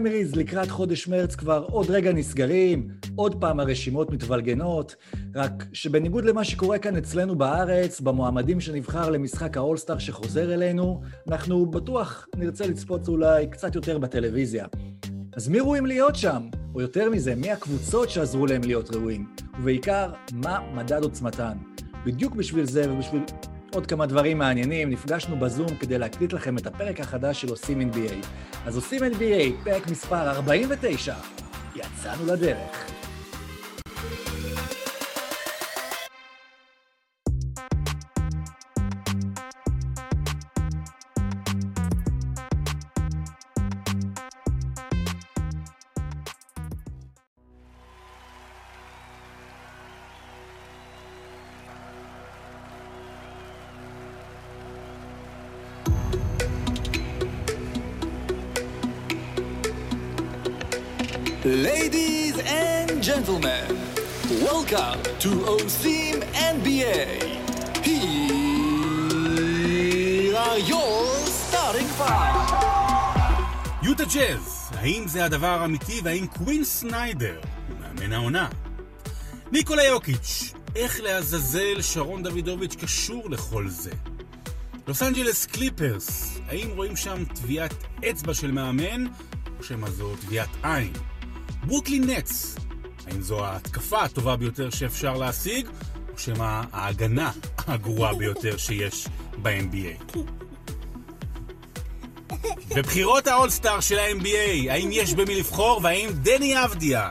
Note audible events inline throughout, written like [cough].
הפריימריז לקראת חודש מרץ כבר עוד רגע נסגרים, עוד פעם הרשימות מתבלגנות, רק שבניגוד למה שקורה כאן אצלנו בארץ, במועמדים שנבחר למשחק האולסטאר שחוזר אלינו, אנחנו בטוח נרצה לצפות אולי קצת יותר בטלוויזיה. אז מי ראויים להיות שם? או יותר מזה, מי הקבוצות שעזרו להם להיות ראויים? ובעיקר, מה מדד עוצמתן? בדיוק בשביל זה ובשביל עוד כמה דברים מעניינים, נפגשנו בזום כדי להקליט לכם את הפרק החדש של עושים NBA. אז עושים NBA, פרק מספר 49, יצאנו לדרך. Gentlemen, welcome to OSIM NBA. Here are your starting five. יוטה ג'אז, האם זה הדבר האמיתי והאם קווין סניידר הוא מאמן העונה? ניקולה יוקיץ', איך לעזאזל שרון דוידוביץ' קשור לכל זה? לוס אנג'לס קליפרס, האם רואים שם טביעת אצבע של מאמן, או שמא זו טביעת עין? ברוקלין נטס, האם זו ההתקפה הטובה ביותר שאפשר להשיג, או שמא ההגנה הגרועה ביותר שיש ב-NBA? בבחירות האולסטאר של ה-NBA, האם יש במי לבחור והאם דני אבדיה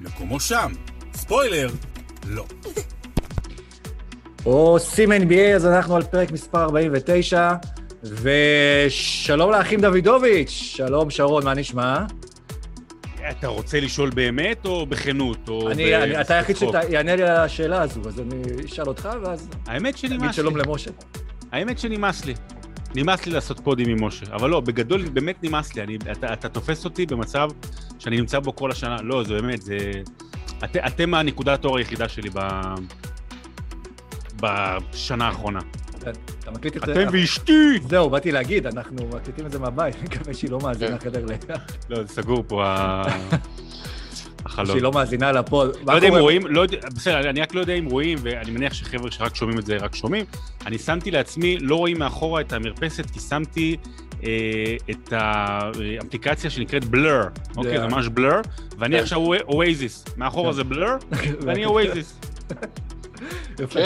מקומו שם? ספוילר, לא. עושים NBA, אז אנחנו על פרק מספר 49, ושלום לאחים דוידוביץ', שלום שרון, מה נשמע? אתה רוצה לשאול באמת או בכנות? או אני, ב- אני, אתה היחיד? שיענה לי על השאלה הזו, אז אני אשאל אותך, ואז האמת תגיד שנמאס לי. שלום למשה. האמת שנמאס לי. נמאס לי לעשות פודים עם משה. אבל לא, בגדול באמת נמאס לי. אני, אתה, אתה תופס אותי במצב שאני נמצא בו כל השנה. לא, זה באמת, זה... את, אתם הנקודת האור היחידה שלי ב... בשנה האחרונה. אתה- מקליט את זה... אתם ואשתי! זהו, באתי להגיד, אנחנו מקליטים את זה מהבית, אני [laughs] מקווה שהיא לא מאזינה כן. חדר ל... לא, זה סגור פה. [laughs] החלום. שהיא לא מאזינה לפוד. לא יודע אם רואים, לא יודע, בסדר, אני רק לא יודע אם רואים, ואני מניח שחבר'ה שרק שומעים את זה, רק שומעים. אני שמתי לעצמי, לא רואים מאחורה את המרפסת, כי שמתי אה, את האפליקציה שנקראת בלר, אוקיי, זה ממש בלר, ואני. עכשיו Oasis. מאחורה. זה Blur, [laughs] ואני Oasis. יפה.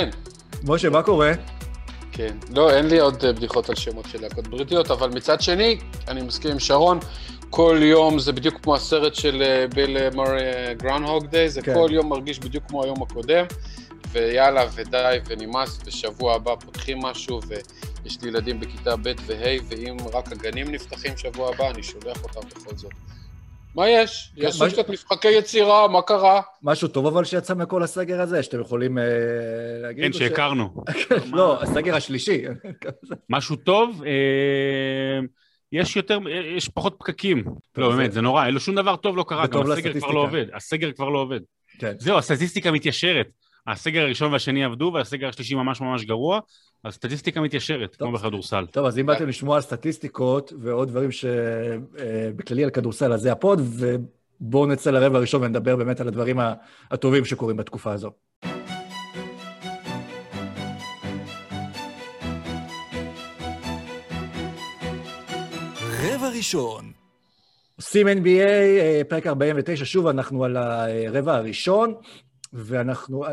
משה, מה קורה? כן. לא, אין לי עוד אה, בדיחות על שמות של להקות בריטיות, אבל מצד שני, אני מסכים עם שרון, כל יום זה בדיוק כמו הסרט של אה, ביל אה, מורי Groundhog Day, זה כן. כל יום מרגיש בדיוק כמו היום הקודם, ויאללה, ודי, ונמאס, ושבוע הבא פותחים משהו, ויש לי ילדים בכיתה ב' וה', ואם רק הגנים נפתחים שבוע הבא, אני שולח אותם בכל זאת. מה יש? כן, יעשו קצת משחקי יצירה, מה קרה? משהו טוב אבל שיצא מכל הסגר הזה, שאתם יכולים אה, להגיד? כן, ש- שהכרנו. [laughs] לא, הסגר השלישי. [laughs] משהו טוב, אה, יש יותר, יש פחות פקקים. לא, באמת, זה נורא, אין לו שום דבר טוב לא קרה, גם הסגר כבר. לא עובד. הסגר כבר לא עובד. כן. זהו, הסטטיסטיקה מתיישרת. הסגר הראשון והשני עבדו, והסגר השלישי ממש ממש גרוע, אז סטטיסטיקה מתיישרת, כמו בכדורסל. טוב, אז אם באתם לשמוע על סטטיסטיקות ועוד דברים שבכללי על כדורסל, אז זה הפוד, ובואו נצא לרבע הראשון ונדבר באמת על הדברים הטובים שקורים בתקופה הזו. רבע ראשון. עושים NBA, אה, פרק 49, שוב, אנחנו על הרבע הראשון, ואנחנו...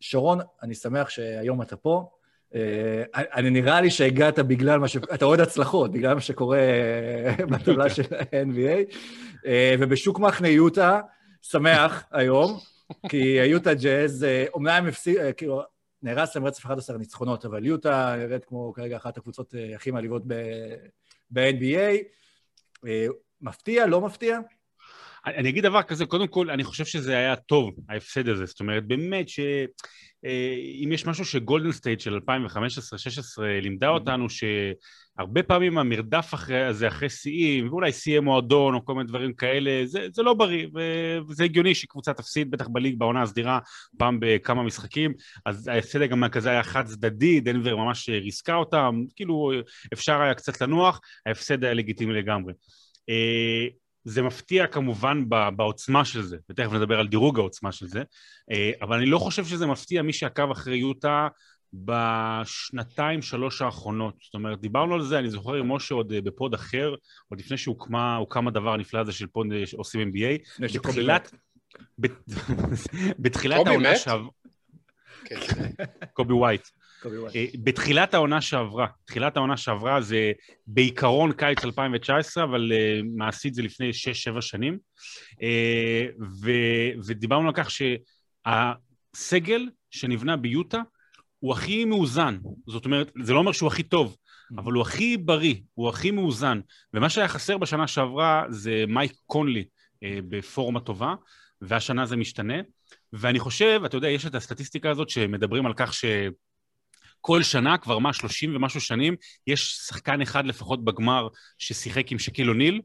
שרון, אני שמח שהיום אתה פה. אה, אני נראה לי שהגעת בגלל מה ש... אתה אוהד הצלחות, בגלל מה שקורה אה, בטבלה של ה-NBA. אה, ובשוק מחנה יוטה, שמח היום, כי יוטה ג'אז, אומנם הפסיד... אה, כאילו, נהרס להם רצף 11 ניצחונות, אבל יוטה נראית כמו כרגע אחת הקבוצות אה, הכי מעליבות ב-NBA. אה, מפתיע, לא מפתיע? אני אגיד דבר כזה, קודם כל, אני חושב שזה היה טוב, ההפסד הזה. זאת אומרת, באמת שאם יש משהו שגולדן סטייט של 2015-2016 לימדה אותנו, שהרבה פעמים המרדף אחרי הזה, אחרי שיאים, ואולי שיאי מועדון או כל מיני דברים כאלה, זה, זה לא בריא, וזה הגיוני שקבוצה תפסיד, בטח בליג בעונה הסדירה, פעם בכמה משחקים, אז ההפסד גם כזה היה חד צדדי, דנבר ממש ריסקה אותם, כאילו אפשר היה קצת לנוח, ההפסד היה לגיטימי לגמרי. זה מפתיע כמובן בעוצמה של זה, ותכף נדבר על דירוג העוצמה של זה, אה, אבל אני לא חושב שזה מפתיע מי שעקב אחרי יוטה בשנתיים, שלוש האחרונות. זאת אומרת, דיברנו על זה, אני זוכר עם משה עוד אה, בפוד אחר, עוד לפני שהוקם הדבר הנפלא הזה של פוד אה, שעושים NBA. בתחילת... בת- [laughs] בתחילת קובי העונה מת? שעברה... כן. קובי ווייט. אה, בתחילת העונה שעברה, תחילת העונה שעברה זה בעיקרון קיץ 2019, אבל אה, מעשית זה לפני 6-7 שנים, אה, ו- ודיברנו על כך שהסגל שנבנה ביוטה הוא הכי מאוזן, זאת אומרת, זה לא אומר שהוא הכי טוב, אבל הוא הכי בריא, הוא הכי מאוזן, ומה שהיה חסר בשנה שעברה זה מייק קונלי בפורמה טובה, והשנה זה משתנה, ואני חושב, אתה יודע, יש את הסטטיסטיקה הזאת שמדברים על כך ש... כל שנה, כבר מה, 30 ומשהו שנים, יש שחקן אחד לפחות בגמר ששיחק עם שקיל אוניל,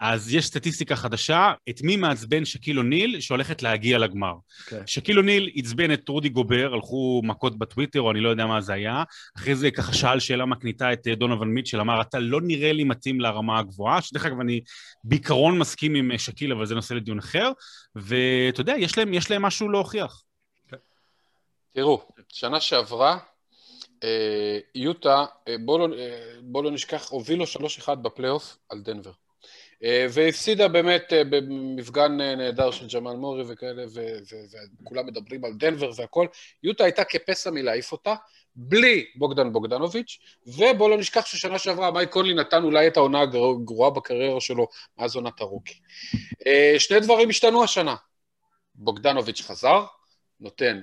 אז יש סטטיסטיקה חדשה, את מי מעצבן שקיל אוניל שהולכת להגיע לגמר. כן. שקיל אוניל עצבן את רודי גובר, הלכו מכות בטוויטר, או אני לא יודע מה זה היה, אחרי זה ככה שאל שאלה מקניטה את אה, דונובל מיטשל, אמר, אתה לא נראה לי מתאים לרמה הגבוהה, שדרך אגב, אני בעיקרון מסכים עם אה, שקיל, אבל זה נושא לדיון אחר, ואתה יודע, יש להם, יש להם משהו להוכיח. תראו, שנה שעברה, יוטה, אה, בואו לא, אה, בוא לא נשכח, הובילו 3-1 בפלייאוף על דנבר. אה, והפסידה באמת אה, במפגן אה, נהדר של ג'מאל מורי וכאלה, וכולם מדברים על דנבר והכל. יוטה הייתה כפסע מלהעיף אותה, בלי בוגדן בוגדנוביץ', ובואו לא נשכח ששנה שעברה מייק קונלי נתן אולי את העונה הגרועה בקריירה שלו מאז עונת הרוקי. אה, שני דברים השתנו השנה. בוגדנוביץ' חזר, נותן אה,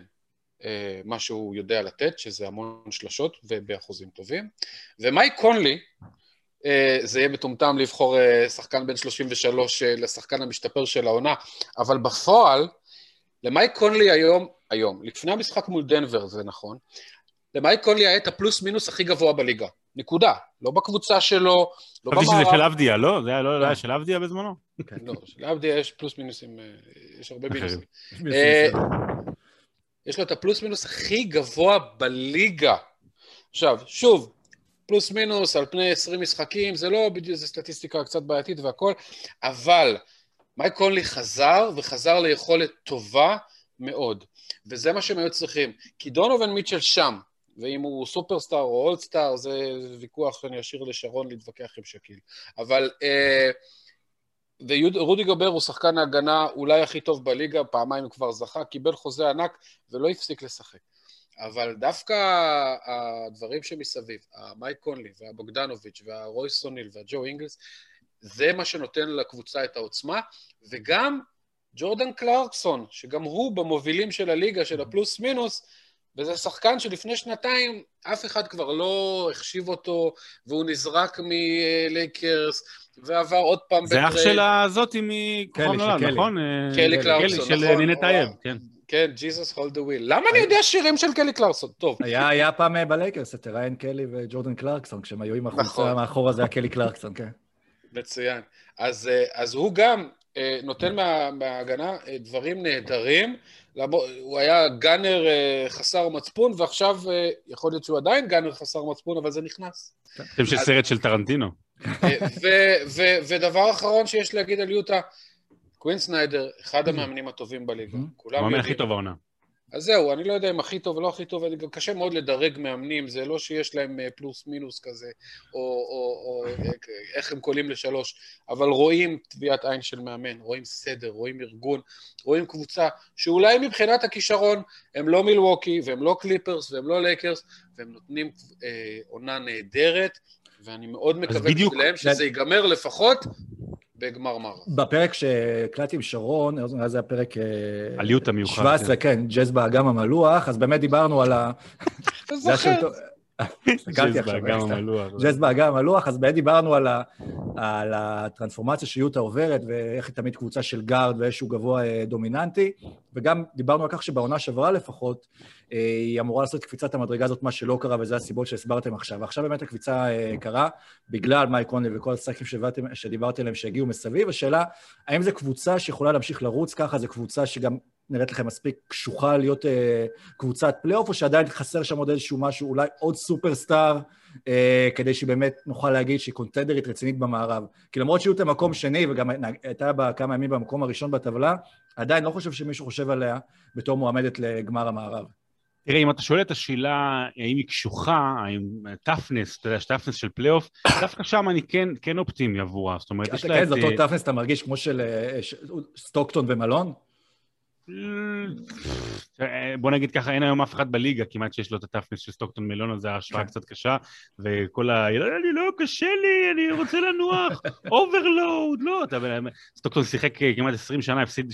מה שהוא יודע לתת, שזה המון שלשות ובאחוזים טובים. ומייק קונלי, אה, זה יהיה מטומטם לבחור אה, שחקן בן 33 אה, לשחקן המשתפר של העונה, אבל בפועל, למייק קונלי היום, היום, לפני המשחק מול דנבר, זה נכון, למייק קונלי היה את הפלוס מינוס הכי גבוה בליגה. נקודה. לא בקבוצה שלו, לא חשבתי שזה במערב. של עבדיה, לא? זה היה לא לא היה של עבדיה בזמנו? לא, לעבדיה יש פלוס מינוסים, אה, יש הרבה. מינוסים. יש לו את הפלוס מינוס הכי גבוה בליגה. עכשיו, שוב, פלוס מינוס על פני 20 משחקים, זה לא בדיוק, זו סטטיסטיקה קצת בעייתית והכל, אבל מייק קונלי חזר, וחזר ליכולת טובה מאוד. וזה מה שהם היו צריכים. כי דונובין מיטשל שם, ואם הוא סופרסטאר או אולסטאר, זה ויכוח שאני אשאיר לשרון להתווכח עם שקיל. אבל... אה, ורודי גובר הוא שחקן ההגנה אולי הכי טוב בליגה, פעמיים כבר זכה, קיבל חוזה ענק ולא הפסיק לשחק. אבל דווקא הדברים שמסביב, המייק קונלי והבוגדנוביץ' והרויס אוניל והג'ו אינגלס, זה מה שנותן לקבוצה את העוצמה, וגם ג'ורדן קלרקסון, שגם הוא במובילים של הליגה, של הפלוס מינוס, וזה שחקן שלפני שנתיים אף אחד כבר לא החשיב אותו, והוא נזרק מלייקרס, ועבר עוד פעם זה אח בטרייד. של הזאתי קלי, נולד, של קלי. נכון? אה, קלי קלי, קלרקסון, של נכון. נינת האב, כן. כן, Jesus hold the wheel. למה אני יודע שירים של קלי קלרסון? טוב, היה, היה פעם אה, בלייקרס את ראיין קלי וג'ורדן קלרקסון, כשהם היו עם החולצה נכון. מאחורה זה היה קלי קלרקסון, כן. מצוין. אז, אה, אז הוא גם אה, נותן מה, מההגנה אה, דברים נהדרים. הוא היה gunner אה, חסר מצפון, ועכשיו אה, יכול להיות שהוא עדיין gunner חסר מצפון, אבל זה נכנס. שם של סרט של טרנטינו. אה, ודבר אחרון שיש להגיד על יוטה, קווין סניידר, אחד המאמנים הטובים בליגה. כולם המאמן הכי יודעים. טוב העונה. אז זהו, אני לא יודע אם הכי טוב או לא הכי טוב, גם קשה מאוד לדרג מאמנים, זה לא שיש להם אה, פלוס מינוס כזה, או, או, או אה, איך הם קולעים לשלוש, אבל רואים טביעת עין של מאמן, רואים סדר, רואים ארגון, רואים קבוצה שאולי מבחינת הכישרון הם לא מילווקי, והם לא קליפרס, והם לא לייקרס, והם נותנים אה, עונה נהדרת, ואני מאוד מקווה בדיוק- בשבילם שזה ייגמר לפחות בגמר מערב. בפרק שהקלטתי עם שרון, אז זה הפרק... אה, על יוטה מיוחד, 17, כן, ג'אז באגם המלוח, אז באמת דיברנו על ה... אתה היה זוכר? הסתכלתי עכשיו, באגם סתם. המלוח. ג'אז באגם המלוח, אז באמת דיברנו על על הטרנספורמציה שיוטה עוברת, ואיך היא תמיד קבוצה של גארד ואיזשהו גבוה אה, דומיננטי, וגם דיברנו על כך שבעונה שעברה לפחות, אה, היא אמורה לעשות קפיצת המדרגה הזאת, מה שלא קרה, וזה הסיבות שהסברתם עכשיו. ועכשיו באמת הקפיצה אה, קרה, בגלל מייק קונלי וכל הסטאפים שדיברתי עליהם שהגיעו מסביב. השאלה, האם זו קבוצה שיכולה להמשיך לרוץ ככה, זו קבוצה שגם נראית לכם מספיק קשוחה להיות אה, קבוצת פלייאוף, או שעדיין חסר שם עוד איזשהו משהו, אולי עוד סופרסטאר, אה, כדי שבאמת נוכל להגיד שהיא contender ית רצינית במערב. כי למרות שהיו את המקום שני, וגם הייתה בה כמה ימים במקום הראשון בטבלה, עדיין לא חושב שמישהו חושב עליה בתור מועמדת לגמר המערב. תראה, אם אתה שואל את השאלה האם היא קשוחה, האם toughness, אתה יודע, יש toughness של פלייאוף, [coughs] דווקא שם אני כן, כן אופטימי עבורה, זאת אומרת, יש לה כן, את... זה אותו toughness, אתה מרגיש כמו של אה, ש- סטוקטון ומלון? בוא נגיד ככה, אין היום אף אחד בליגה כמעט שיש לו את ה toughness של סטוקטון מלון, אז ההשוואה כן. קצת קשה, וכל ה... אני לא, קשה לי, אני רוצה לנוח, [laughs] overload, לא, אתה... סטוקטון שיחק אה, כמעט 20 שנה, הפסיד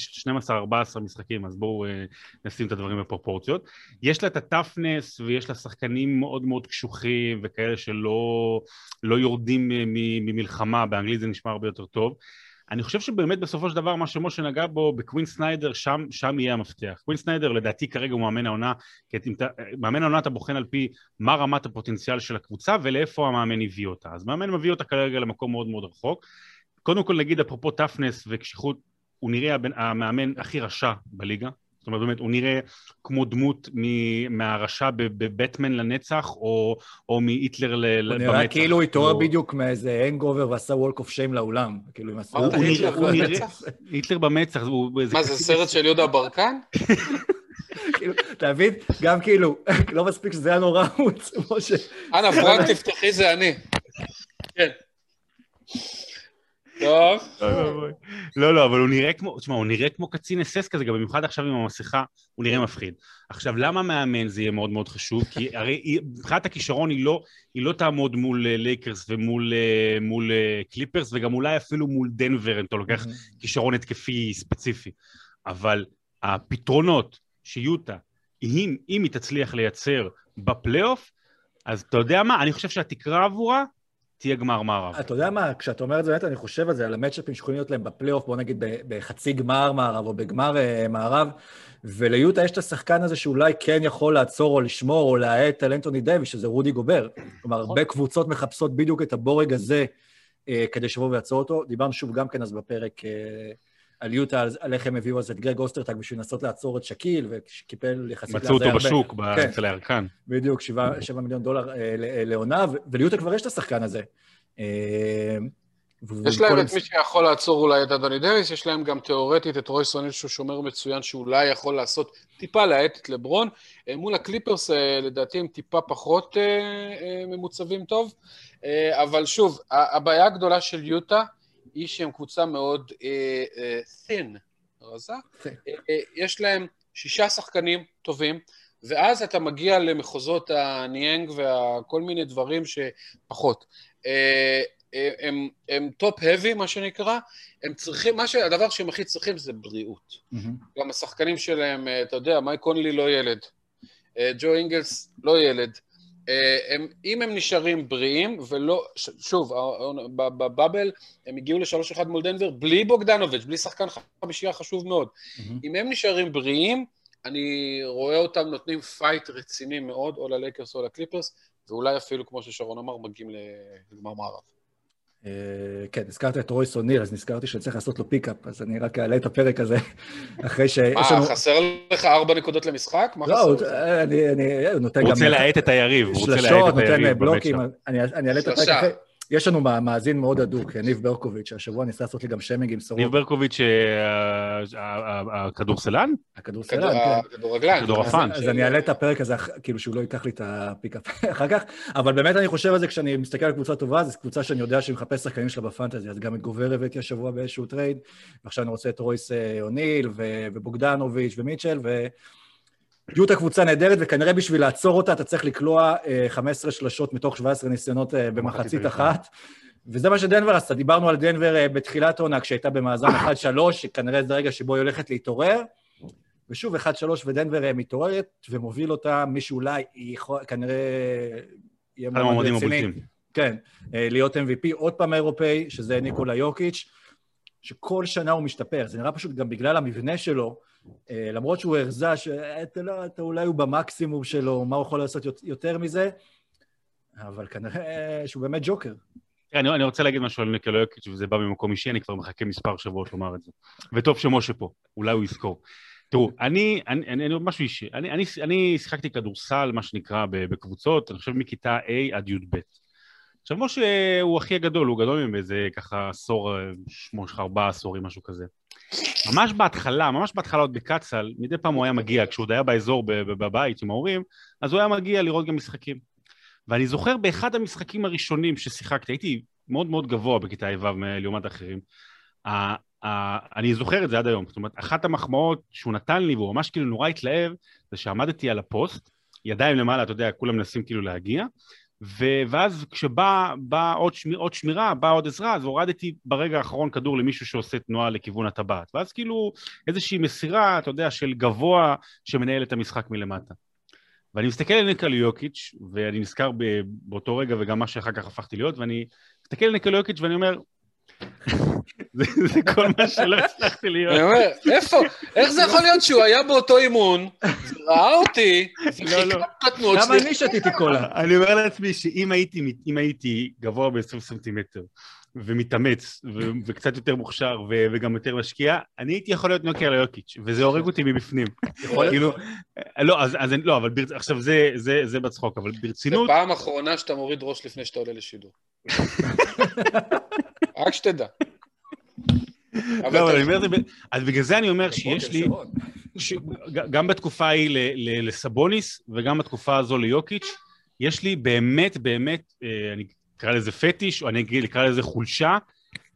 12-14 משחקים, אז בואו אה, נשים את הדברים בפרופורציות. יש לה את ה toughness ויש לה שחקנים מאוד מאוד קשוחים וכאלה שלא לא יורדים אה, ממלחמה, באנגלית זה נשמע הרבה יותר טוב. אני חושב שבאמת בסופו של דבר מה שמשה נגע בו בקווין סניידר שם, שם יהיה המפתח. קווין סניידר לדעתי כרגע הוא מאמן העונה, כי אתה, מאמן העונה אתה בוחן על פי מה רמת הפוטנציאל של הקבוצה ולאיפה המאמן הביא אותה. אז מאמן מביא אותה כרגע למקום מאוד מאוד רחוק. קודם כל נגיד אפרופו טפנס וקשיחות, הוא נראה המאמן הכי רשע בליגה. זאת אומרת באמת הוא נראה כמו דמות מ- מהרשע ב- בבטמן לנצח או, או מהיטלר ל- הוא במצח. נראה כאילו הוא התעורר לא- בדיוק מאיזה הנגובר ועשה וולק אוף שיים לאולם. כאילו, עם הסרט. הוא נראה- הוא? היטלר במצח, הוא... מה זה סרט של יהודה ברקן? [laughs] כאילו, אתה מבין? גם כאילו, [laughs] לא מספיק שזה היה נורא חוץ, כמו ש... אנא, פרנק תפתחי, זה אני. כן. טוב. לא, לא, אבל הוא נראה כמו, תשמע, הוא נראה כמו קצין אס-אס כזה, גם במיוחד עכשיו עם המסכה, הוא נראה מפחיד. עכשיו, למה מאמן זה יהיה מאוד מאוד חשוב? כי הרי מבחינת הכישרון היא לא, היא לא תעמוד מול אה, לייקרס ומול אה, מול, אה, קליפרס, וגם אולי אפילו מול דנבר, אם אתה לוקח כישרון התקפי ספציפי. אבל הפתרונות שיוטה, אם, אם היא תצליח לייצר בפלייאוף, אז אתה יודע מה? אני חושב שהתקרה עבורה תהיה גמר מערב. אתה יודע מה, כשאתה אומר את זה, באמת אני חושב על זה, על ה matchup ים שיכולים להיות להם בפלייאוף, בוא נגיד בחצי גמר מערב או בגמר אה, מערב, וליוטה יש את השחקן הזה שאולי כן יכול לעצור או לשמור או להאט על אנטוני דייוויס, שזה רודי גובר. כלומר, הרבה קבוצות מחפשות בדיוק את הבורג הזה אה, כדי שיבואו ויעצור אותו. דיברנו שוב גם כן אז בפרק אה, על יוטה, על, על איך הם הביאו אז את גרג אוסטרטאג בשביל לנסות לעצור את שקיל, וקיפל יחסית מצאו אותו הרבה- בשוק, כן. אצל הירקן. בדיוק, שבעה שבעה מיליון דולר אה, אה, לעונה, וליוטה כבר יש את השחקן הזה. אה, יש להם את מי שיכול לעצור אולי את אנטוני דייוויס, יש להם גם תיאורטית את רויס אוניל שהוא שומר מצוין שאולי יכול לעשות טיפה להאט את לברון. מול הקליפרס לדעתי הם טיפה פחות אה, אה, ממוצבים טוב, אה, אבל שוב, הבעיה הגדולה של יוטה היא שהם קבוצה מאוד אה, אה, thin, רזה. Thin. אה, אה, יש להם שישה שחקנים טובים, ואז אתה מגיע למחוזות הניאנג וכל מיני דברים שפחות. אה, אה, הם, הם top-heavy, מה שנקרא, הם צריכים, מה שהדבר שהם הכי צריכים זה בריאות. מהמם. גם השחקנים שלהם, אתה יודע, מייק קונלי לא ילד, ג'ו אינגלס לא ילד. אה, הם, אם הם נשארים בריאים, ולא, שוב, העונה- ב- ב bubble הם הגיעו לשלוש אחד מול דנבר בלי בוגדנוביץ', בלי שחקן חמישייה חשוב מאוד. מהמם. אם הם נשארים בריאים, אני רואה אותם נותנים fight רציני מאוד, או ללייקרס או לקליפרס, ואולי אפילו, כמו ששרון אמר, מגיעים לגמר מערב. אה, כן, הזכרת את רויס אוניל, אז נזכרתי שצריך לעשות לו pickup, אז אני רק אעלה את הפרק הזה, [laughs] אחרי שיש מה. חסר לך ארבע נקודות למשחק? מה לא, חסר הוא- לך? אני, אני, הוא נותן הוא גם... רוצה להאט את היריב, הוא רוצה להאט שלשות, את נותן היריב בלוקים, ב matchup. אני אני אעלה את הפרק. אחרי... יש לנו מא- מאזין מאוד הדוק, יניב ברקוביץ', שהשבוע ניסה לעשות לי גם שיימינג עם ניב סורוק, ברקוביץ', אה, ה- ה- הכדורסלן? הכדורסלן, כדור- כן. כדורגלן. כדורעפן. אז אני אעלה את הפרק הזה, כאילו שהוא לא ייקח לי את ה pickup [laughs] אחר כך, אבל באמת אני חושב על זה כשאני מסתכל על קבוצה טובה, זו קבוצה שאני יודע שהיא מחפש שחקנים שלה ב fantasy, אז גם את גובר הבאתי השבוע באיזשהו trade, ועכשיו אני רוצה את רויס אה, אוניל ו- ובוגדנוביץ' ומיטשל, ויוטה קבוצה נהדרת, וכנראה בשביל לעצור אותה אתה צריך לקלוע אה, 15 שלשות מתוך 17 ניסיונות אה, במחצית. אחת. וזה מה שדנבר עשתה, דיברנו על דנבר אה, בתחילת העונה, כשהייתה במאזן [coughs] 1-3, שכנראה זה הרגע שבו היא הולכת להתעורר, ושוב, 1-3 ודנבר אה, מתעוררת ומוביל אותה, מי שאולי יכול, כנראה יהיה המועמדים רציני. כן, אה, להיות MVP, עוד פעם אירופאי, שזה ניקולה יוקיץ', שכל שנה הוא משתפר. זה נראה פשוט גם בגלל המבנה שלו, אה, למרות שהוא הרזה שאתה לא, אתה אולי הוא במקסימום שלו, מה הוא יכול לעשות יותר- מזה, אבל כנראה שהוא באמת ג'וקר. אני, אני רוצה להגיד משהו על ניקולא יוקיץ', וזה בא ממקום אישי, אני כבר מחכה מספר שבועות לומר את זה. וטוב שמשה פה, אולי הוא יזכור. תראו, אני, אני, אני, אני משהו אישי, אני, אני, אני שיחקתי כדורסל, מה שנקרא, בקבוצות, אני חושב מכיתה A עד י"ב. עכשיו, משה הוא הכי הגדול, הוא גדול ממני ככה עשור, אה, שמונה, ארבעה עשורים, משהו כזה. ממש בהתחלה, ממש בהתחלה עוד בקצ"ל, מדי פעם הוא היה מגיע, כשהוא עוד היה באזור בבית עם ההורים, אז הוא היה מגיע לראות גם משחקים. ואני זוכר באחד המשחקים הראשונים ששיחקתי, הייתי מאוד מאוד גבוה בכיתה ה' לעומת האחרים. ה- ה- אני זוכר את זה עד היום, זאת אומרת, אחת המחמאות שהוא נתן לי, והוא ממש כאילו נורא התלהב, זה שעמדתי על הפוסט, ידיים למעלה, אתה יודע, כולם מנסים כאילו להגיע, ו- ואז כשבא בא עוד, שמיר, עוד שמירה, באה עוד עזרה, אז הורדתי ברגע האחרון כדור למישהו שעושה תנועה לכיוון הטבעת. ואז כאילו איזושהי מסירה, אתה יודע, של גבוה שמנהל את המשחק מלמטה. ואני מסתכל על ניקולא יוקיץ', ואני נזכר באותו רגע וגם מה שאחר כך הפכתי להיות, ואני מסתכל על ניקולא יוקיץ' ואני אומר, זה, זה כל מה שלא הצלחתי להיות. אני אומר, איפה? איך זה יכול להיות שהוא היה באותו אימון, ראה אותי, לא, לא. וחיכה את התנועות גם שלי, אני שתיתי קולה. אני אומר לעצמי שאם הייתי, הייתי גבוה ב-20 סנטימטר ומתאמץ ו- וקצת יותר מוכשר ו- וגם יותר משקיע, אני הייתי יכול להיות נוקר ליוקיץ', וזה הורג אותי מבפנים. כאילו, לא, אז, לא, אבל ברצ... עכשיו זה, זה, זה בצחוק, אבל זה ברצינות, פעם אחרונה שאתה מוריד ראש לפני שאתה עולה לשידור. [laughs] רק שתדע. [laughs] לא, אבל אני אומר את זה, ב- אז בגלל זה אני אומר שיש לי, גם בתקופה ההיא ל- ל- לסבוניס וגם בתקופה הזו ליוקיץ', יש לי באמת באמת, אה, אני אקרא לזה פטיש, או אני אקרא לזה חולשה,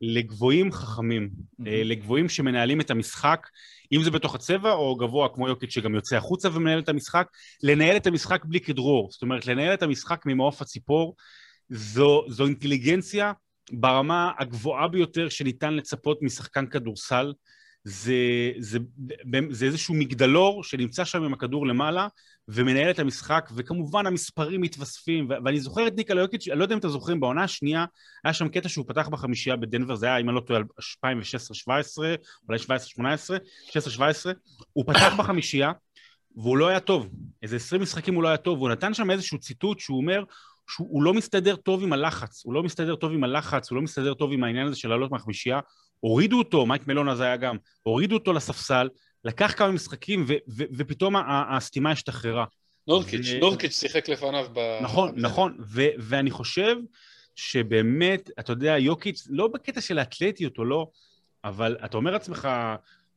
לגבוהים חכמים, אה, לגבוהים שמנהלים את המשחק, אם זה בתוך הצבע או גבוה כמו יוקיץ' שגם יוצא החוצה ומנהל את המשחק, לנהל את המשחק בלי כדרור, זאת אומרת לנהל את המשחק ממעוף הציפור, זו, זו אינטליגנציה ברמה הגבוהה ביותר שניתן לצפות משחקן כדורסל. זה, זה, זה איזשהו מגדלור שנמצא שם עם הכדור למעלה ומנהל את המשחק, וכמובן המספרים מתווספים, ו- ואני זוכר את ניקולה יוקיץ', אני לא יודע אם אתם זוכרים, בעונה השנייה היה שם קטע שהוא פתח בחמישייה בדנבר, זה היה, אם אני לא טועה, 2016-2017, אולי 17-18, 16-17, הוא פתח בחמישייה, והוא לא היה טוב. איזה 20 משחקים הוא לא היה טוב, והוא נתן שם איזשהו ציטוט שהוא אומר שהוא הוא לא מסתדר טוב עם הלחץ, הוא לא מסתדר טוב עם הלחץ, הוא לא מסתדר טוב עם העניין הזה של לעלות מהחמישייה. הורידו אותו, מייק מלון אז היה גם, הורידו אותו לספסל, לקח כמה משחקים ו- ו- ופתאום הסתימה השתחררה. נורקיץ', ו- נורקיץ' שיחק לפניו ב... נכון, נכון, ו- ואני חושב שבאמת, אתה יודע, יוקיץ', לא בקטע של האתלטיות או לא, אבל אתה אומר לעצמך,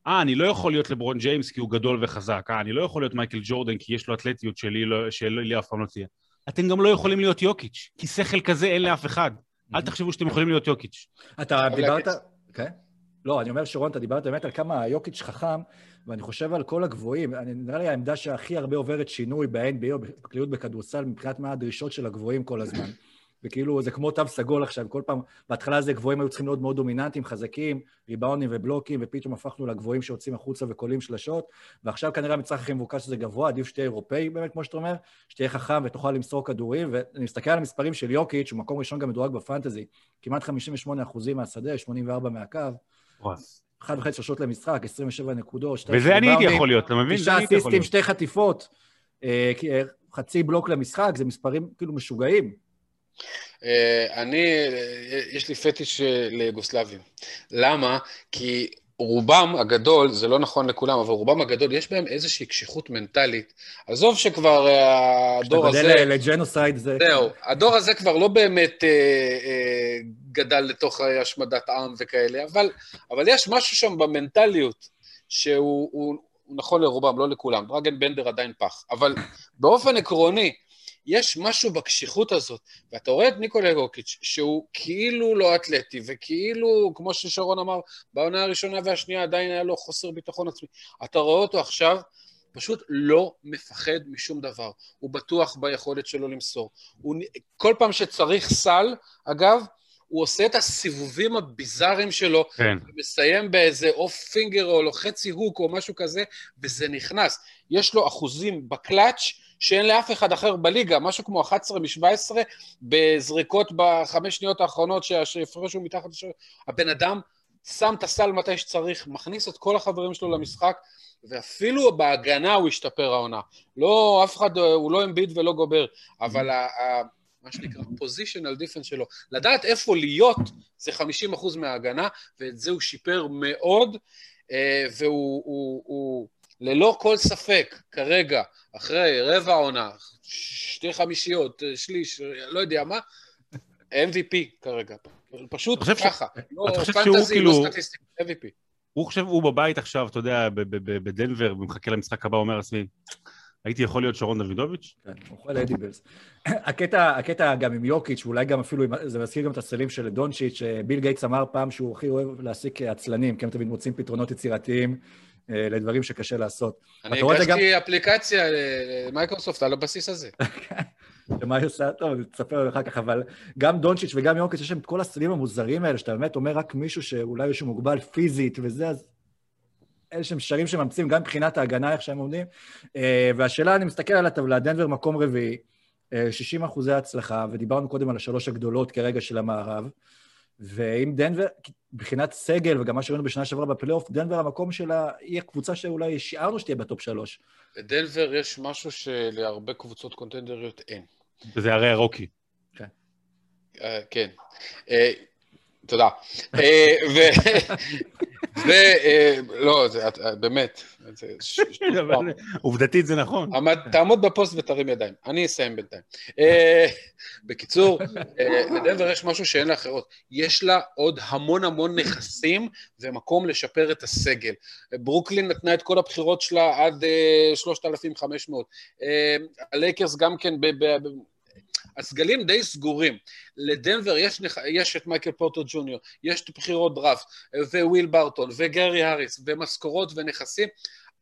אה, אני לא יכול להיות לברון ג'יימס כי הוא גדול וחזק, אה, אני לא יכול להיות מייקל ג'ורדן כי יש לו אתלטיות שלי, לא, שלי אף פעם לא תהיה. אתם גם לא יכולים להיות יוקיץ', כי שכל כזה אין לאף אחד. אל תחשבו שאתם יכולים להיות יוקיץ'. אתה דיברת... כן? לא, אני אומר, שרון, אתה דיברת באמת על כמה יוקיץ' חכם, ואני חושב על כל הגבוהים. אני- נראה לי העמדה שהכי הרבה עוברת שינוי ב-NBA או בכלליות בכדורסל מבחינת מה הדרישות של הגבוהים כל הזמן. וכאילו, זה כמו תו סגול עכשיו, כל פעם, בהתחלה זה גבוהים היו צריכים להיות מאוד דומיננטיים, חזקים, ריבאונים ובלוקים, ופתאום הפכנו לגבוהים שיוצאים החוצה וקולים שלשות, ועכשיו כנראה המצרך הכי מבוקש זה גבוה, עדיף שתהיה אירופאי באמת, כמו שאתה אומר, שתהיה חכם ותוכל למסור כדורים, ואני מסתכל על המספרים של יוקיץ', הוא מקום ראשון גם מדורג בפנטזי, כמעט 58 אחוזים מהשדה, 84 מהקו, אחד וחצי שלושות למשחק, 27 נקודות, שתי וזה אני הייתי יכול להיות, אתה מבין? תשעה אסיסטים. שתי חטיפות, אה, חצי בלוק למשחק, זה מספרים כאילו משוגעים. אה, אני, אה, יש לי פטיש אה, ליוגוסלבים. למה? כי רובם הגדול, זה לא נכון לכולם, אבל רובם הגדול, יש בהם איזושהי קשיחות מנטלית. עזוב שכבר כשאתה הדור הזה... ל- לג'נוסייד זה... זהו, הדור הזה כבר לא באמת אה, אה, גדל לתוך השמדת עם וכאלה, אבל, אבל יש משהו שם במנטליות שהוא הוא, הוא נכון לרובם, לא לכולם. דרגן בנדר עדיין פח. אבל באופן עקרוני, יש משהו בקשיחות הזאת, ואתה רואה את ניקולה יוקיץ', שהוא כאילו לא אתלטי, וכאילו, כמו ששרון אמר, בעונה הראשונה והשנייה עדיין היה לו חוסר ביטחון עצמי. אתה רואה אותו עכשיו, פשוט לא מפחד משום דבר. הוא בטוח ביכולת שלו למסור. הוא, כל פעם שצריך סל, אגב, הוא עושה את הסיבובים הביזאריים שלו, כן. ומסיים באיזה אוף פינגר או חצי הוק או משהו כזה, וזה נכנס. יש לו אחוזים בקלאץ' שאין לאף אחד אחר בליגה, משהו כמו 11 מ-17, בזריקות בחמש שניות האחרונות שה- שהפרשו מתחת לשער. הבן אדם שם את הסל מתי שצריך, מכניס את כל החברים שלו למשחק, ואפילו בהגנה הוא השתפר העונה. לא, אף אחד, הוא לא אמביד ולא גובר, אבל ה- מה שנקרא פוזיציונל דיפנס שלו, לדעת איפה להיות זה 50% מההגנה, ואת זה הוא שיפר מאוד, אה, והוא הוא, הוא, ללא כל ספק, כרגע, אחרי רבע עונה, שתי חמישיות, אה, שליש, אה, לא יודע מה, MVP כרגע. פשוט אתה חושב ש- ככה. לא אתה חושב שהוא פנטזי, כאילו- לא סטטיסטיקה, MVP. הוא חושב, הוא בבית עכשיו, אתה יודע, ב- ב- ב- בדנבר, ומחכה למשחק הבא, אומר לעצמי, הייתי יכול להיות שרון דוידוביץ'? כן, הוא אוכל אדיבלס. הקטע, הקטע גם עם יוקיץ', ואולי גם אפילו, זה מזכיר גם את הסלים של דונצ'יץ', ביל גייטס אמר פעם שהוא הכי אוהב להעסיק עצלנים, כי הם תמיד מוצאים פתרונות יצירתיים אה, לדברים שקשה לעשות. אני הגשתי אפליקציה למייקרוסופט על הבסיס הזה. [laughs] ומה היא עושה? טוב, תספר לנו אחר כך, אבל גם דונצ'יץ' וגם יוקיץ', יש להם את כל הסלים המוזרים האלה, שאתה באמת אומר רק מישהו שאולי יש מוגבל פיזית וזה, אז אלה שהם שרים שממציאים גם מבחינת ההגנה, איך שהם עומדים. אה, והשאלה, אני מסתכל על הטבלה, דנבר מקום רביעי, אה, 60 אחוזי הצלחה, ודיברנו קודם על השלוש הגדולות כרגע של המערב, ואם דנבר, מבחינת סגל, וגם מה שראינו בשנה שעברה בפלייאוף, דנבר המקום שלה, היא הקבוצה שאולי שיערנו שתהיה ב top שלוש. בדנבר יש משהו שלהרבה קבוצות קונטנדריות אין. וזה הרי הרוקי. אה, כן. אה, תודה. ו... אה, לא, זה אה, באמת. זה [laughs] עובדתית זה נכון. תעמוד בפוסט ותרים ידיים. אני אסיים בינתיים. אה, בקיצור, לדנבר יש משהו שאין לאחרות. יש לה עוד המון המון נכסים ומקום לשפר את הסגל. ברוקלין נתנה את כל הבחירות שלה עד אה, 3,500. אה, הלייקרס גם כן, הסגלים די סגורים. לדנבר יש, יש את מייקל פורטר ג'וניור, יש את בחירות דראפט, וויל ברטון, וגרי האריס, ומשכורות ונכסים.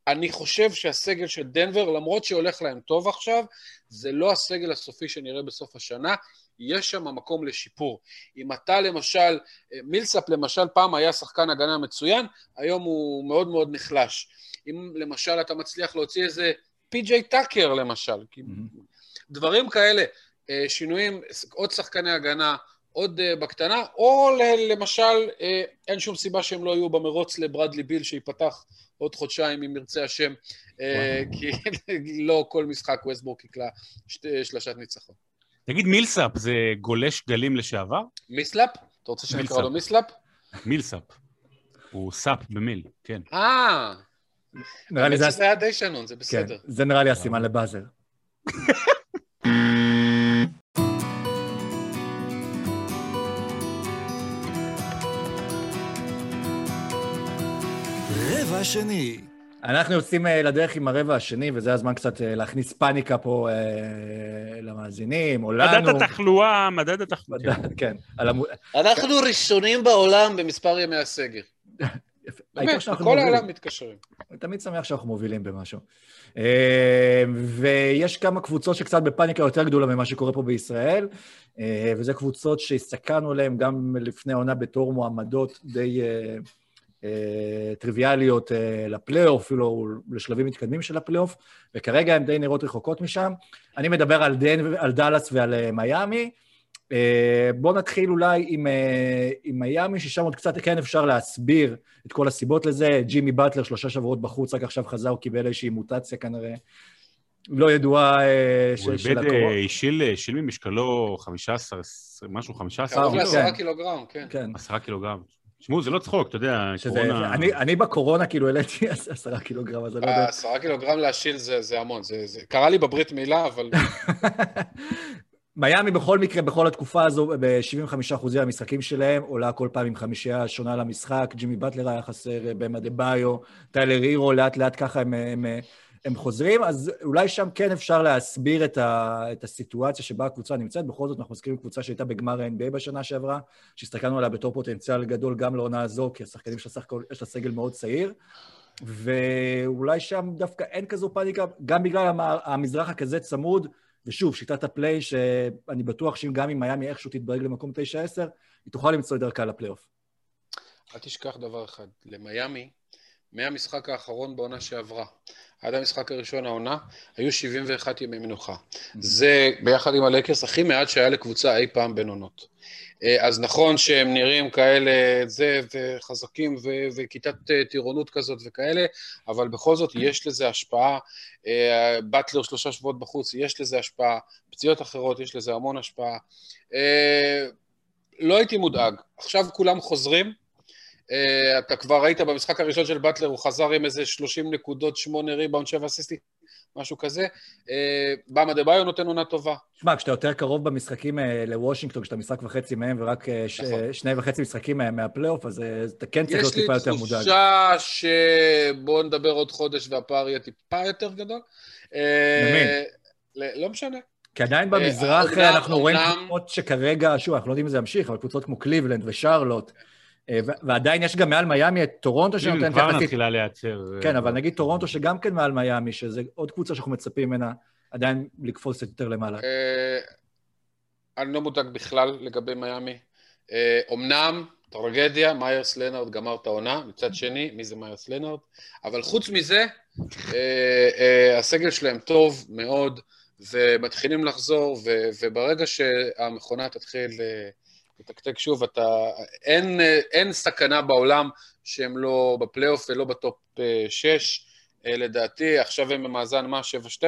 אני חושב שהסגל של דנבר, למרות שהולך להם טוב עכשיו, זה לא הסגל הסופי שנראה בסוף השנה, יש שם מקום לשיפור. אם אתה למשל, מילסאפ למשל פעם היה שחקן הגנה מצוין, היום הוא מאוד מאוד נחלש. אם למשל אתה מצליח להוציא איזה פי.ג'יי טאקר למשל, כי דברים כאלה, אה, שינויים, עוד שחקני הגנה, עוד אה, בקטנה, או ל- למשל, אה, אין שום סיבה שהם לא יהיו במרוץ לברדלי ביל שייפתח עוד חודשיים אם ירצה השם, כי [laughs] לא כל משחק ווסטבורק יקלע שלשת ניצחון. תגיד, מילסאפ זה גולש גלים לשעבר? מיסלאפ? אתה רוצה שנקרא מילסאפ. לו מיסלאפ? מילסאפ. הוא סאפ במיל, כן. אה, נראה לי זה... שזה היה די שנון, זה כן, בסדר. זה נראה לי הסימן לבאזר. [laughs] רבע שני. אנחנו יוצאים אה, לדרך עם הרבע השני, וזה הזמן קצת אה, להכניס פאניקה פה אה, למאזינים, או לנו. מדד התחלואה, מדד התחלואה. מדד, [laughs] כן. על המו... אנחנו ראשונים בעולם במספר ימי הסגר. [laughs] באמת, כל. העולם מתקשרים. אני תמיד שמח שאנחנו מובילים במשהו. אה, ויש כמה קבוצות שקצת בפאניקה יותר גדולה ממה שקורה פה בישראל, וזה קבוצות שהסתכלנו עליהן גם לפני העונה בתור מועמדות די טריוויאליות אה, לפלייאוף, אפילו לשלבים מתקדמים של הפלייאוף, וכרגע הן די נראות רחוקות משם. אני מדבר על, דן, על דאלאס ועל אה, מיאמי. אה, בואו נתחיל אולי עם, אה, עם מיאמי, ששם עוד קצת כן אפשר להסביר את כל הסיבות לזה. ג'ימי באטלר שלושה שבועות בחוץ, רק עכשיו חזר, הוא קיבל איזושהי מוטציה כנראה. לא ידועה אה, הוא של, של איבד, הקורונה. אה, השיל השיל ממשקלו 15, 20, משהו, 15 קרוב כן. קילו, לעשרה קילוגרם, כן. כן. 10 קילוגרם. תשמעו, זה לא צחוק, אתה יודע, שזה, קורונה... אני, אני בקורונה כאילו העליתי [laughs] עשרה קילוגרם, אז אני לא יודע. עשרה קילוגרם להשיל זה זה המון, זה זה- קרה לי בברית מילה, אבל [laughs] מיאמי בכל מקרה, בכל התקופה הזו, ב-75% מהמשחקים שלהם, עולה כל פעם עם חמישייה שונה למשחק, ג'ימי באטלר היה חסר, במה דה ביו, טיילר הירו, לאט לאט ככה הם, הם, הם חוזרים, אז אולי שם כן אפשר להסביר את, ה, את הסיטואציה שבה הקבוצה נמצאת. בכל זאת, אנחנו מזכירים קבוצה שהייתה בגמר ה-NBA בשנה שעברה, שהסתכלנו עליה בתור פוטנציאל גדול גם לעונה הזו, כי השחקנים של הסך הכל, יש לה סגל מאוד צעיר. ואולי שם דווקא אין כזו פאניקה, גם בגלל המ- המזרח הכזה צמוד, ושוב, שיטת הפליי, שאני בטוח שאם גם אם מיאמי איכשהו תתברג למקום 9-10, היא תוכל למצוא את דרכה לפלייאוף. אל תשכח דבר אחד, למיאמי מהמשחק האחרון בעונה שעברה. עד המשחק הראשון העונה, היו 71 ימי מנוחה. זה, ביחד עם הלקרס, הכי מעט שהיה לקבוצה אי פעם בין עונות. אה, אז נכון שהם נראים כאלה, זה, וחזקים, ו- וכיתת אה, טירונות כזאת וכאלה, אבל בכל זאת יש לזה השפעה. אה, באטלר שלושה שבועות בחוץ, יש לזה השפעה. פציעות אחרות, יש לזה המון השפעה. לא הייתי מודאג. עכשיו כולם חוזרים. אתה כבר ראית במשחק הראשון של באטלר, הוא חזר עם איזה 30 נקודות, 8 ריבאונד, 7 אסיסטי, משהו כזה. באם אדבאיו נותן עונה טובה. שמע, כשאתה יותר קרוב במשחקים אה, לוושינגטון, כשאתה משחק וחצי מהם ורק אה, ש... נכון. שני וחצי משחקים מה- מהפלייאוף, אז אה, אתה כן צריך להיות יש לי טיפה יותר מודאג. תחושה שבואו נדבר עוד חודש והפער יהיה טיפה יותר גדול. אה, ל- לא משנה. כי עדיין אה, במזרח אנחנו רואים קבוצות שכרגע, שוב, אנחנו לא יודעים אם זה ימשיך, אבל קבוצות כמו קליבלנד ושרלוט, אה, ועדיין יש גם מעל מיאמי את טורונטו שנותנת כבר יחסית... מתחילה להיעצר. כן, אבל נגיד טורונטו שגם כן מעל מיאמי, שזה עוד קבוצה שאנחנו מצפים ממנה עדיין לקפוץ קצת יותר למעלה. אה, אני לא מודאג בכלל לגבי מיאמי. אה, אומנם, טרגדיה, מיירס לנארד גמר את העונה, מצד שני, מי זה מיירס לנארד? אבל חוץ מזה, אה, אה, הסגל שלהם טוב מאוד, ומתחילים לחזור, וברגע שהמכונה תתחיל אה, לתקתק שוב, אתה, אין, אה, אין סכנה בעולם שהם לא בפלייאוף ולא ב top 6, לדעתי, עכשיו הם במאזן מה? 7-12,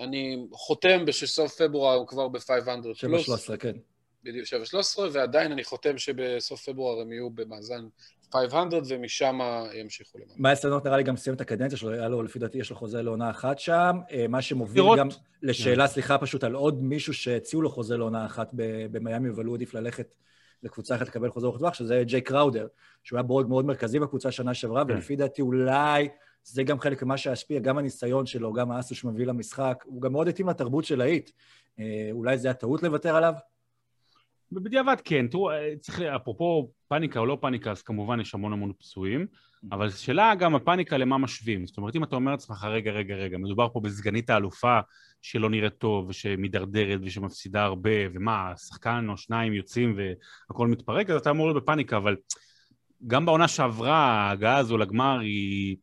אני חותם בשסוף פברואר הם כבר ב-500 פלוס. 7-13, כן. בדיוק, 7-13, ועדיין אני חותם שבסוף פברואר הם יהיו במאזן 500, ומשם ימשיכו למעלה. מיילס לנורד נראה לי גם סיים את הקדנציה שלו, היה לו, לפי דעתי, יש לו חוזה לעונה אחת שם, אה, מה שמוביל. גם לשאלה, סליחה, פשוט על עוד מישהו שהציעו לו חוזה לעונה אחת במיאמי, אבל הוא עדיף ללכת לקבוצה אחת לקבל חוזה ארוך טווח, שזה ג'יי קראודר, שהוא היה בורג מאוד מרכזי בקבוצה שנה שעברה, כן. ולפי דעתי אולי זה גם חלק ממה שהשפיע, גם הניסיון שלו, גם האסו שהוא מביא למשחק, הוא גם מאוד התאים לתרבות של האיט. אה, אולי זה היה טעות לוותר עליו? בדיעבד כן, תראו, אה, צריך, אפרופו פאניקה או לא פאניקה, אז כמובן יש המון המון פצועים, אבל שאלה גם הפאניקה למה משווים. זאת אומרת, אם אתה אומר לעצמך, רגע, רגע, רגע, מדובר פה בסגנית האלופה שלא נראית טוב, ושמידרדרת ושמפסידה הרבה, ומה, שחקן או שניים יוצאים והכל מתפרק, אז אתה אמור להיות בפאניקה, אבל גם בעונה שעברה, ההגעה הזו לגמר היא...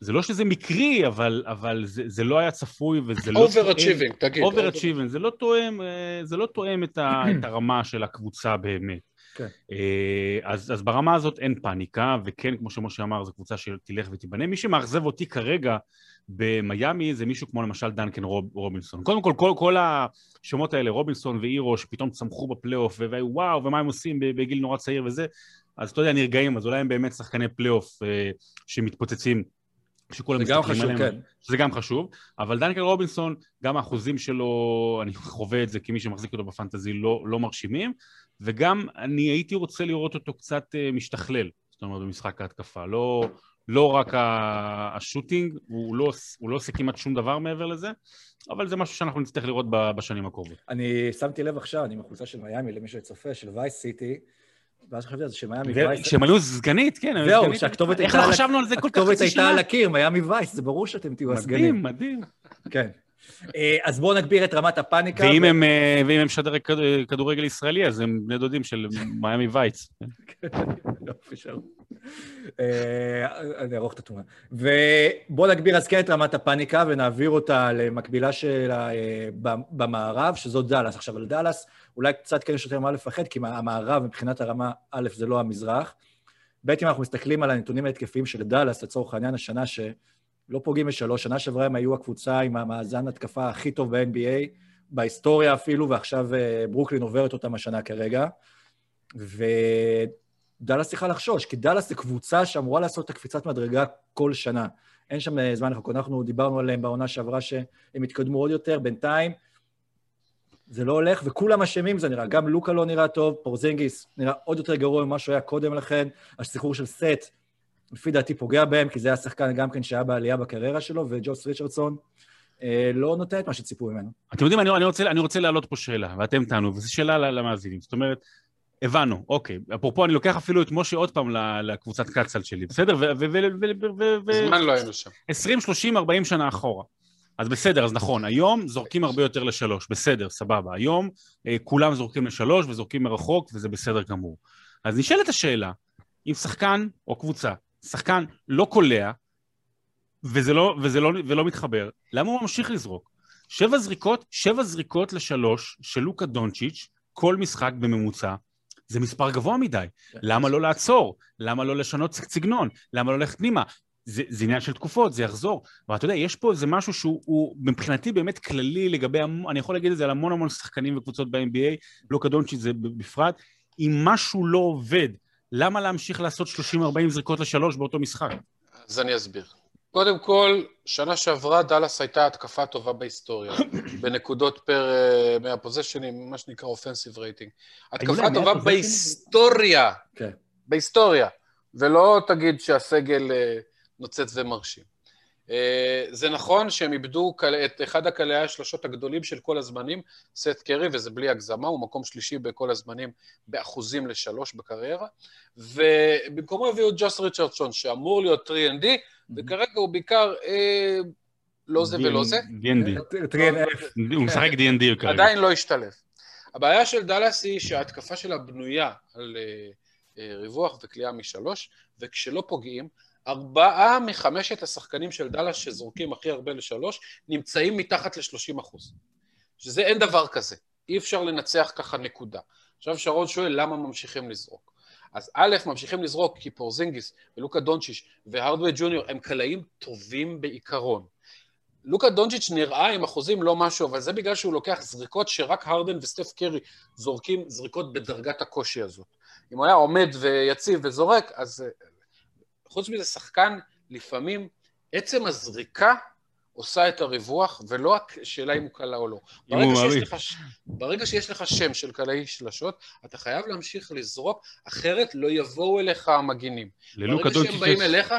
זה לא שזה מקרי, אבל, אבל זה, זה לא היה צפוי וזה לא... Overachieving, תגיד. Overachievement, זה לא תואם, אה, זה לא תואם את, ה, [coughs] את הרמה של הקבוצה באמת. כן. אה, אז, אז ברמה הזאת אין פאניקה, וכן, כמו שמשה אמר, זו קבוצה שתלך ותיבנה. מי שמאכזב אותי כרגע במיאמי זה מישהו כמו למשל דנקן רוב, רובינסון. קודם כל, כל, כל השמות האלה, רובינסון והירו, שפתאום צמחו בפלייאוף, והיו וואו, ומה הם עושים בגיל נורא צעיר וזה, אז אתה יודע, נרגעים, אז אולי הם באמת שחקני פלייאוף אה, שמתפוצצים. שכולם זה גם מסתכלים חשוב, עליהם, כן. שזה גם חשוב, אבל דנקן רובינסון, גם האחוזים שלו, אני חווה את זה כמי שמחזיק אותו ב fantasy, לא, לא מרשימים, וגם אני הייתי רוצה לראות אותו קצת אה, משתכלל, זאת אומרת, במשחק ההתקפה. לא, לא רק ה shooting, הוא לא, הוא לא עושה כמעט שום דבר מעבר לזה, אבל זה משהו שאנחנו נצטרך לראות בשנים הקרובות. אני שמתי לב עכשיו, אני עם החולצה של מיאמי, למי שצופה, של וייס סיטי, ואז חשבתי על זה שמיאמי וייס... כשהם היו סגנית, כן, היו זהו. שהכתובת איך הייתה... לא על- חשבנו על זה כל כך הכתובת חצי הייתה שנה? על הקיר, מיאמי וייס, זה ברור שאתם תהיו הסגנים. מדהים, מדהים. כן. אה, אז בואו נגביר את רמת הפאניקה. ואם ו- הם, אה, הם שדרי כד- כדורגל ישראלי, אז הם בני דודים של מיאמי וייץ. [laughs] יופי שלום. אה, אני אערוך את התמונה. ובואו נגביר אז כן את רמת הפאניקה ונעביר אותה למקבילה שלה במערב, שזו דאלאס. עכשיו, על דאלאס אולי קצת כן יש יותר מה לפחד, כי המערב מבחינת הרמה, א', זה לא המזרח. ב', אם אנחנו מסתכלים על הנתונים ההתקפיים של דאלאס, לצורך העניין, השנה שלא פוגעים בשלוש, שנה שעברה הם היו הקבוצה עם המאזן התקפה הכי טוב ב-NBA, בהיסטוריה אפילו, ועכשיו אה, ברוקלין עוברת אותם השנה כרגע. ודאלאס צריכה לחשוש, כי דאלאס זה קבוצה שאמורה לעשות את הקפיצת מדרגה כל שנה. אין שם אה, זמן לחכות, אנחנו דיברנו עליהם בעונה שעברה שהם התקדמו עוד יותר, בינתיים זה לא הולך, וכולם אשמים, זה נראה. גם לוקה לא נראה טוב, פורזינגיס נראה עוד יותר גרוע ממה שהוא היה קודם לכן. השחרור של סט, לפי דעתי פוגע בהם, כי זה היה שחקן גם כן שהיה בעלייה בקריירה שלו, וג'וס ריצ'רדסון אה, לא נותן את מה שציפו ממנו. אתם יודעים, אני, אני, רוצה, אני רוצה להעלות פה שאלה, ואתם תענו, וזו שאלה למאזינים. זאת אומרת, הבנו, אוקיי. אפרופו, אני לוקח אפילו את משה עוד פעם לקבוצת קצ"ל שלי, בסדר? מזמן לא היינו שם. 20, 30, 40 שנה אחורה. אז בסדר, אז נכון, היום זורקים הרבה יותר לשלוש, בסדר, סבבה. היום אה, כולם זורקים לשלוש וזורקים מרחוק, וזה בסדר גמור. אז נשאלת השאלה, אם שחקן או קבוצה שחקן לא קולע, וזה לא, וזה לא, ולא מתחבר, למה הוא ממשיך לזרוק? שבע זריקות, שבע זריקות לשלוש של לוקה דונצ'יץ', כל משחק בממוצע, זה מספר גבוה מדי. למה לא לעצור? למה לא לשנות סגנון? למה לא ללכת פנימה? זה, זה עניין של תקופות, זה יחזור. אבל אתה יודע, יש פה איזה משהו שהוא הוא, מבחינתי באמת כללי לגבי, המ- אני יכול להגיד את זה על המון המון שחקנים וקבוצות ב-NBA, לוקה דונצ'יץ' זה בפרט, אם משהו לא עובד, למה להמשיך לעשות 30-40 זריקות לשלוש באותו משחק? אז אני אסביר. קודם כל, שנה שעברה דאלאס הייתה התקפה טובה בהיסטוריה, [coughs] בנקודות פר uh, מהפוזיישנים, מה שנקרא אופנסיב רייטינג. התקפה טובה 100 בהיסטוריה, כן. בהיסטוריה, ולא תגיד שהסגל uh, נוצץ ומרשים. Uh, זה נכון שהם איבדו את אחד הקלעי השלושות הגדולים של כל הזמנים, סט קרי, וזה בלי הגזמה, הוא מקום שלישי בכל הזמנים באחוזים לשלוש בקריירה, ובמקומו הביאו את ג'וס ריצ'רדסון, שאמור להיות 3&D, וכרגע הוא בעיקר אה, לא זה ולא זה, D&D. הוא משחק D&D כרגע. עדיין לא השתלב. הבעיה של דאלאס היא שההתקפה שלה בנויה על אה, אה, ריווח וכליאה משלוש, וכשלא פוגעים, ארבעה מחמשת השחקנים של דאלאס שזורקים הכי הרבה לשלוש, נמצאים מתחת ל-30 אחוז. שזה אין דבר כזה. אי אפשר לנצח ככה נקודה. עכשיו שרון שואל למה ממשיכים לזרוק. אז א', ממשיכים לזרוק כי פורזינגיס ולוקה דונצ'יץ' והרדווי ג'וניור הם קלעים טובים בעיקרון. לוקה דונצ'יץ' נראה עם אחוזים לא משהו, אבל זה בגלל שהוא לוקח זריקות שרק הרדן וסטף קרי זורקים זריקות בדרגת הקושי הזאת. אם הוא היה עומד ויציב וזורק, אז אה, חוץ מזה שחקן, לפעמים עצם הזריקה עושה את הריווח, ולא השאלה אם הוא קלע או לא. אם ברגע הוא שיש. לך, ברגע שיש לך שם של קלעי שלשות, אתה חייב להמשיך לזרוק, אחרת לא יבואו אליך המגינים. ללוקה ברגע שהם באים יש- אליך,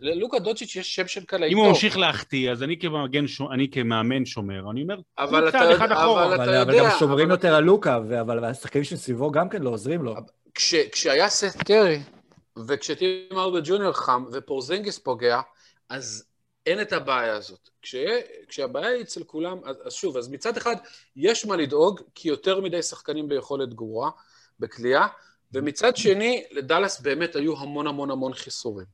ללוקה דונצ'יץ' יש שם של קלעי אם טוב. הוא ממשיך להחטיא, אז אני כמגן, ש- אני כמאמן שומר, אני אומר, אבל אתה אחד אחורה. אבל- אתה אבל אבל גם שומרים אבל- יותר על לוקה, אבל השחקנים שמסביבו גם כן לא עוזרים לו. כש, כשהיה סט קרי, וכשטים ארדה ג'וניור חם, ופורזינגיס פוגע, אז אין את הבעיה הזאת. כש, כשהבעיה היא אצל כולם, אז, אז שוב, אז מצד אחד, יש מה לדאוג, כי יותר מדי שחקנים ביכולת גרועה, בכלייה, ומצד שני, לדאלאס באמת היו המון המון המון חיסורים.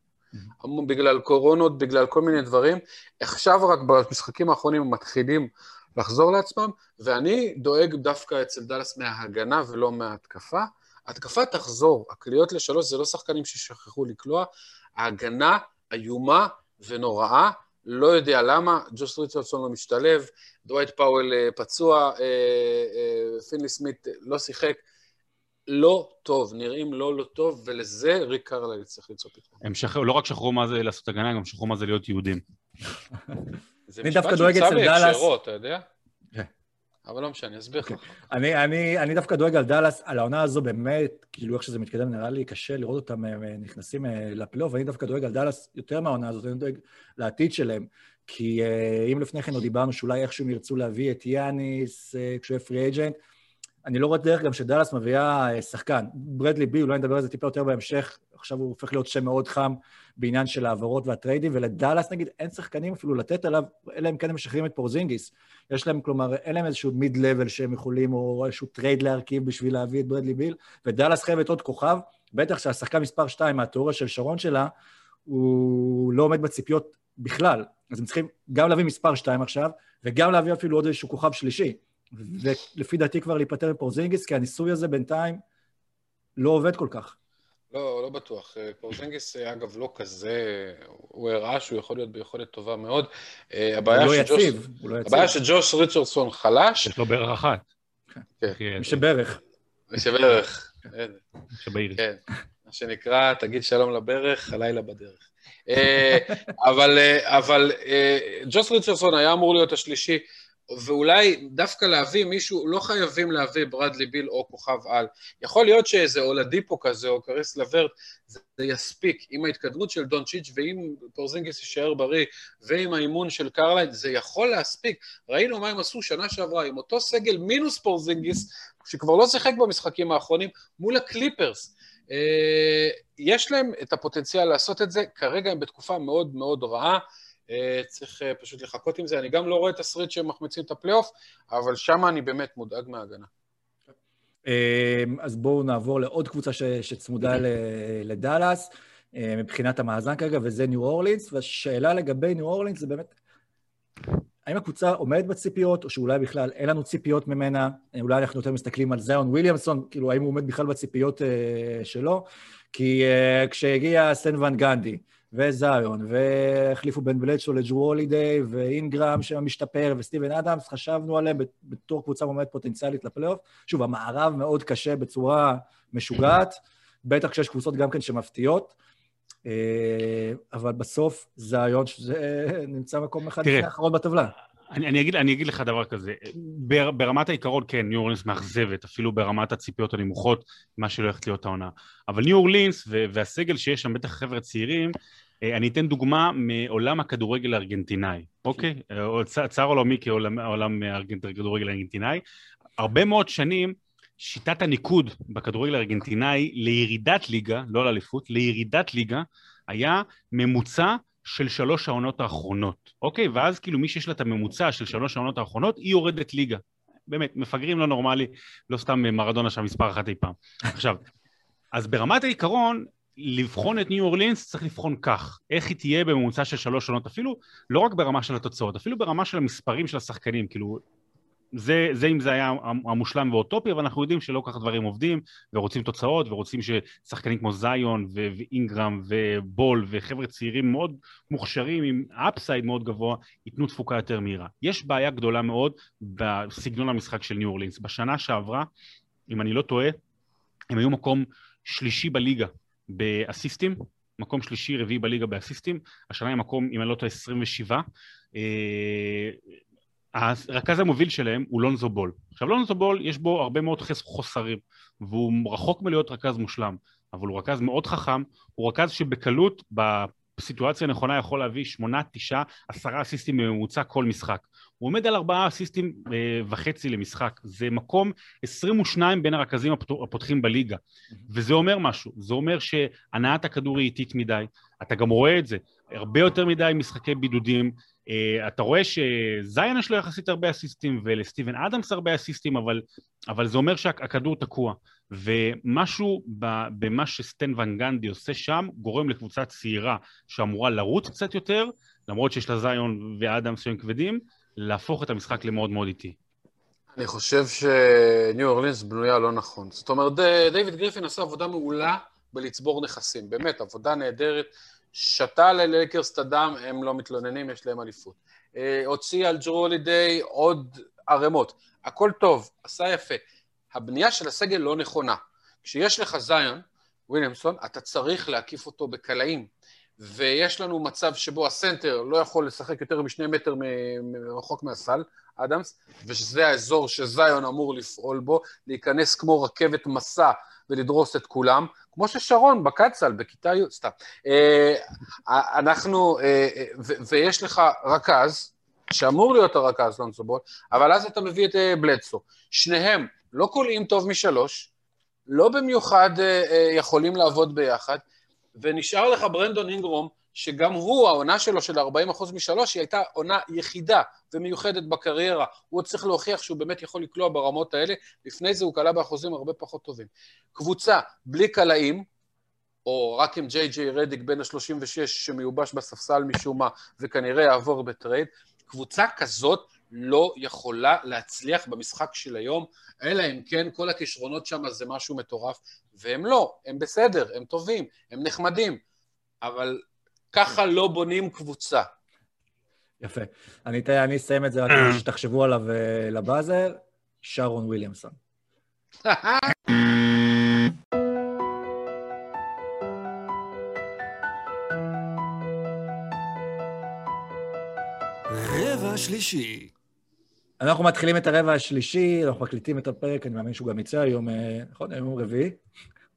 המון, בגלל קורונות, בגלל כל מיני דברים. עכשיו רק במשחקים האחרונים הם מתחילים לחזור לעצמם, ואני דואג דווקא אצל דאלאס מההגנה ולא מההתקפה. ההתקפה תחזור, הקליעות לשלוש זה לא שחקנים ששכחו לקלוע, ההגנה איומה ונוראה, לא יודע למה, ג'וס ריצ'רדסון לא משתלב, דוויט פאוול אה, פצוע, אה, אה, פיני סמית' לא שיחק, לא טוב, נראים לא לא טוב, ולזה ריק קרלייל צריך למצוא פתרון. הם שחררו, לא רק שכחו מה זה לעשות הגנה, גם שכחו מה זה להיות יהודים. זה משפט שהוצא אצל דאלאס- בהקשרו, אתה יודע? אבל לא משנה, אסביר לך. אני, אני, אני דווקא דואג על דאלאס, על העונה הזו באמת, כאילו איך שזה מתקדם, נראה לי קשה לראות אותם אה, נכנסים אה, לפלייאוף, ואני דווקא דואג על דאלאס יותר מהעונה הזאת, אני דואג לעתיד שלהם. כי אה, אם לפני כן עוד דיברנו שאולי איכשהו הם ירצו להביא את יאניס כשהוא יהיה free agent, אני לא רואה דרך גם שדאלאס מביאה אה, שחקן. ברדלי ביל, אולי נדבר על זה טיפה יותר בהמשך, עכשיו הוא הופך להיות שם מאוד חם בעניין של ההעברות והטריידים, ולדאלאס נגיד אין שחקנים אפילו לתת עליו, אלא אם כן הם משחררים את פורזינגיס. יש להם, כלומר, אין להם איזשהו mid-level שהם יכולים, או איזשהו טרייד להרכיב בשביל להביא את ברדלי ביל, ודאלאס חייבת עוד כוכב, בטח שהשחקן מספר 2 מהתיאוריה של שרון שלה, הוא לא עומד בציפיות בכלל. אז הם צריכים גם להביא מספר 2 עכשיו, וגם להביא אפילו עוד איזשהו כוכב שלישי. ולפי דעתי כבר להיפטר מפורזינגיס, כי הניסוי הזה בינתיים לא עובד כל כך. לא, לא בטוח. אה, פורזינגיס, אה, אגב, לא כזה, הוא הראה שהוא יכול להיות ביכולת טובה מאוד. אה, הוא הבעיה לא שג'וש- יציב, הוא לא יציב. הבעיה שג'וש ריצ'רדסון חלש, יש לו בערך אחת. כן. שברך. שבערך, כן, שבעיר. כן, מה שנקרא, תגיד שלום לברך, הלילה בדרך. אבל, אבל ג'וש ריצ'רדסון היה אמור להיות השלישי, ואולי דווקא להביא מישהו, לא חייבים להביא ברדלי ביל או כוכב על. יכול להיות שאיזה אולדיפו כזה, או קריס לברט, זה, זה יספיק. עם ההתקדמות של דונצ'יץ' ואם פורזינגיס יישאר בריא, ועם האימון של קרלייל, זה יכול להספיק. ראינו מה הם עשו שנה שעברה עם אותו סגל מינוס פורזינגיס, שכבר לא שיחק במשחקים האחרונים, מול הקליפרס. אה, יש להם את הפוטנציאל לעשות את זה, כרגע הם בתקופה מאוד מאוד רעה. אה, צריך אה, פשוט לחכות עם זה. אני גם לא רואה תסריט שהם מחמיצים את הפלייאוף, אבל שם אני באמת מודאג מההגנה. אמ, אז בואו נעבור לעוד קבוצה ש, שצמודה ל- לדאלאס. אה, מבחינת המאזן כרגע, וזה ניו אורלינס, והשאלה לגבי ניו אורלינס זה באמת, האם הקבוצה עומדת בציפיות, או שאולי בכלל אין לנו ציפיות ממנה, אולי אנחנו יותר מסתכלים על זיון וויליאמסון, כאילו האם הוא עומד בכלל בציפיות אה, שלו, כי אה, כשהגיע סטן ון גנדי, וזיון, והחליפו בין בלדשו לג'רו הולידיי, ואינגרם שמשתפר, וסטיבן אדמס, חשבנו עליהם בתור קבוצה עומדת פוטנציאלית לפלייאוף. שוב, המערב מאוד קשה בצורה משוגעת, בטח כשיש קבוצות גם כן שמפתיעות. אה, אבל בסוף זיון שזה נמצא מקום אחד. לפני האחרון בטבלה. אני, אני, אגיד, אני אגיד לך דבר כזה, בר, ברמת העיקרון כן, ניו אורלינס מאכזבת, אפילו ברמת הציפיות הנמוכות, מה שלא הולכת להיות העונה. אבל ניו אורלינס והסגל שיש שם, בטח חבר'ה צעירים, אני אתן דוגמה מעולם הכדורגל הארגנטינאי, אוקיי? אה, או צ- צער עולמי כעולם הכדורגל הארגנטינאי. הרבה מאוד שנים שיטת הניקוד בכדורגל הארגנטינאי לירידת ליגה, לא לאליפות, לירידת ליגה, היה ממוצע של שלוש העונות האחרונות, אוקיי? ואז כאילו מי שיש לה את הממוצע של שלוש העונות האחרונות, היא יורדת ליגה. באמת, מפגרים לא נורמלי, לא סתם מרדונה שם מספר אחת אי פעם. עכשיו, אז ברמת העיקרון, לבחון את ניו אורלינס צריך לבחון כך, איך היא תהיה בממוצע של שלוש עונות, אפילו לא רק ברמה של התוצאות, אפילו ברמה של המספרים של השחקנים, כאילו, זה, זה אם זה היה המושלם ואוטופי, אבל אנחנו יודעים שלא ככה דברים עובדים, ורוצים תוצאות, ורוצים ששחקנים כמו זיון ו- ואינגרם ובול וחבר'ה צעירים מאוד מוכשרים עם אפסייד מאוד גבוה, ייתנו תפוקה יותר מהירה. יש בעיה גדולה מאוד בסגנון המשחק של ניו אורלינס. בשנה שעברה, אם אני לא טועה, הם היו מקום שלישי בליגה באסיסטים, מקום שלישי רביעי בליגה באסיסטים, השנה הם מקום, אם אני לא טועה, 27. אה, הרכז המוביל שלהם הוא לונזו בול. עכשיו לונזו בול יש בו הרבה מאוד חוסרים, והוא רחוק מלהיות רכז מושלם, אבל הוא רכז מאוד חכם, הוא רכז שבקלות בסיטואציה הנכונה יכול להביא שמונה, תשעה, עשרה אסיסטים בממוצע כל משחק. הוא עומד על ארבעה אסיסטים אה, וחצי למשחק, זה מקום 22 בין הרכזים הפותחים בליגה, וזה אומר משהו, זה אומר שהנעת הכדור היא איטית מדי, אתה גם רואה את זה, הרבה יותר מדי משחקי בידודים, Uh, אתה רואה שזיין יש לו יחסית הרבה אסיסטים ולסטיבן אדמס הרבה אסיסטים, אבל, אבל זה אומר שהכדור תקוע. ומשהו במה שסטן ון גנדי עושה שם גורם לקבוצה צעירה שאמורה לרוץ קצת יותר, למרות שיש לה זיון ואדמס שהם כבדים, להפוך את המשחק למאוד מאוד איטי. אני חושב שניו אורלינס בנויה לא נכון. זאת אומרת, דיוויד גריפין עשה עבודה מעולה בלצבור נכסים, באמת, עבודה נהדרת. שתה ללייקרס את הדם, הם לא מתלוננים, יש להם אליפות. אה, הוציא על ג'רו הולידיי עוד ערימות. הכל טוב, עשה יפה. הבנייה של הסגל לא נכונה. כשיש לך זיון, וויליאמסון, אתה צריך להקיף אותו בקלעים. ויש לנו מצב שבו הסנטר לא יכול לשחק יותר משני מטר מ- רחוק מהסל, אדמס, ושזה האזור שזיון אמור לפעול בו, להיכנס כמו רכבת מסע ולדרוס את כולם, כמו ששרון בקצ"ל, בכיתה י', סתם. אה, אנחנו, אה, אה, ו- ויש לך רכז, שאמור להיות הרכז, לונסו בול, אבל אז אתה מביא את אה, בלדסו. שניהם לא קולעים טוב משלוש, לא במיוחד אה, אה, יכולים לעבוד ביחד, ונשאר לך ברנדון אינגרום, שגם הוא, העונה שלו של 40% משלוש, היא הייתה עונה יחידה ומיוחדת בקריירה. הוא עוד צריך להוכיח שהוא באמת יכול לקלוע ברמות האלה, לפני זה הוא קלע באחוזים הרבה פחות טובים. קבוצה בלי קלעים, או רק עם ג'יי ג'יי רדיק בין ה-36 שמיובש בספסל משום מה, וכנראה יעבור בטרייד, קבוצה כזאת לא יכולה להצליח במשחק של היום, אלא אם כן כל הכישרונות שם זה משהו מטורף, והם לא, הם בסדר, הם טובים, הם נחמדים, אבל ככה לא בונים קבוצה. יפה. אני אתן- אני אסיים את זה רק כדי שתחשבו עליו אה, לבאזר, שרון וויליאמסון. רבע שלישי. אנחנו מתחילים את הרבע השלישי, אנחנו מקליטים את הפרק, אני מאמין שהוא גם יצא היום, אה, נכון? היום יום רביעי?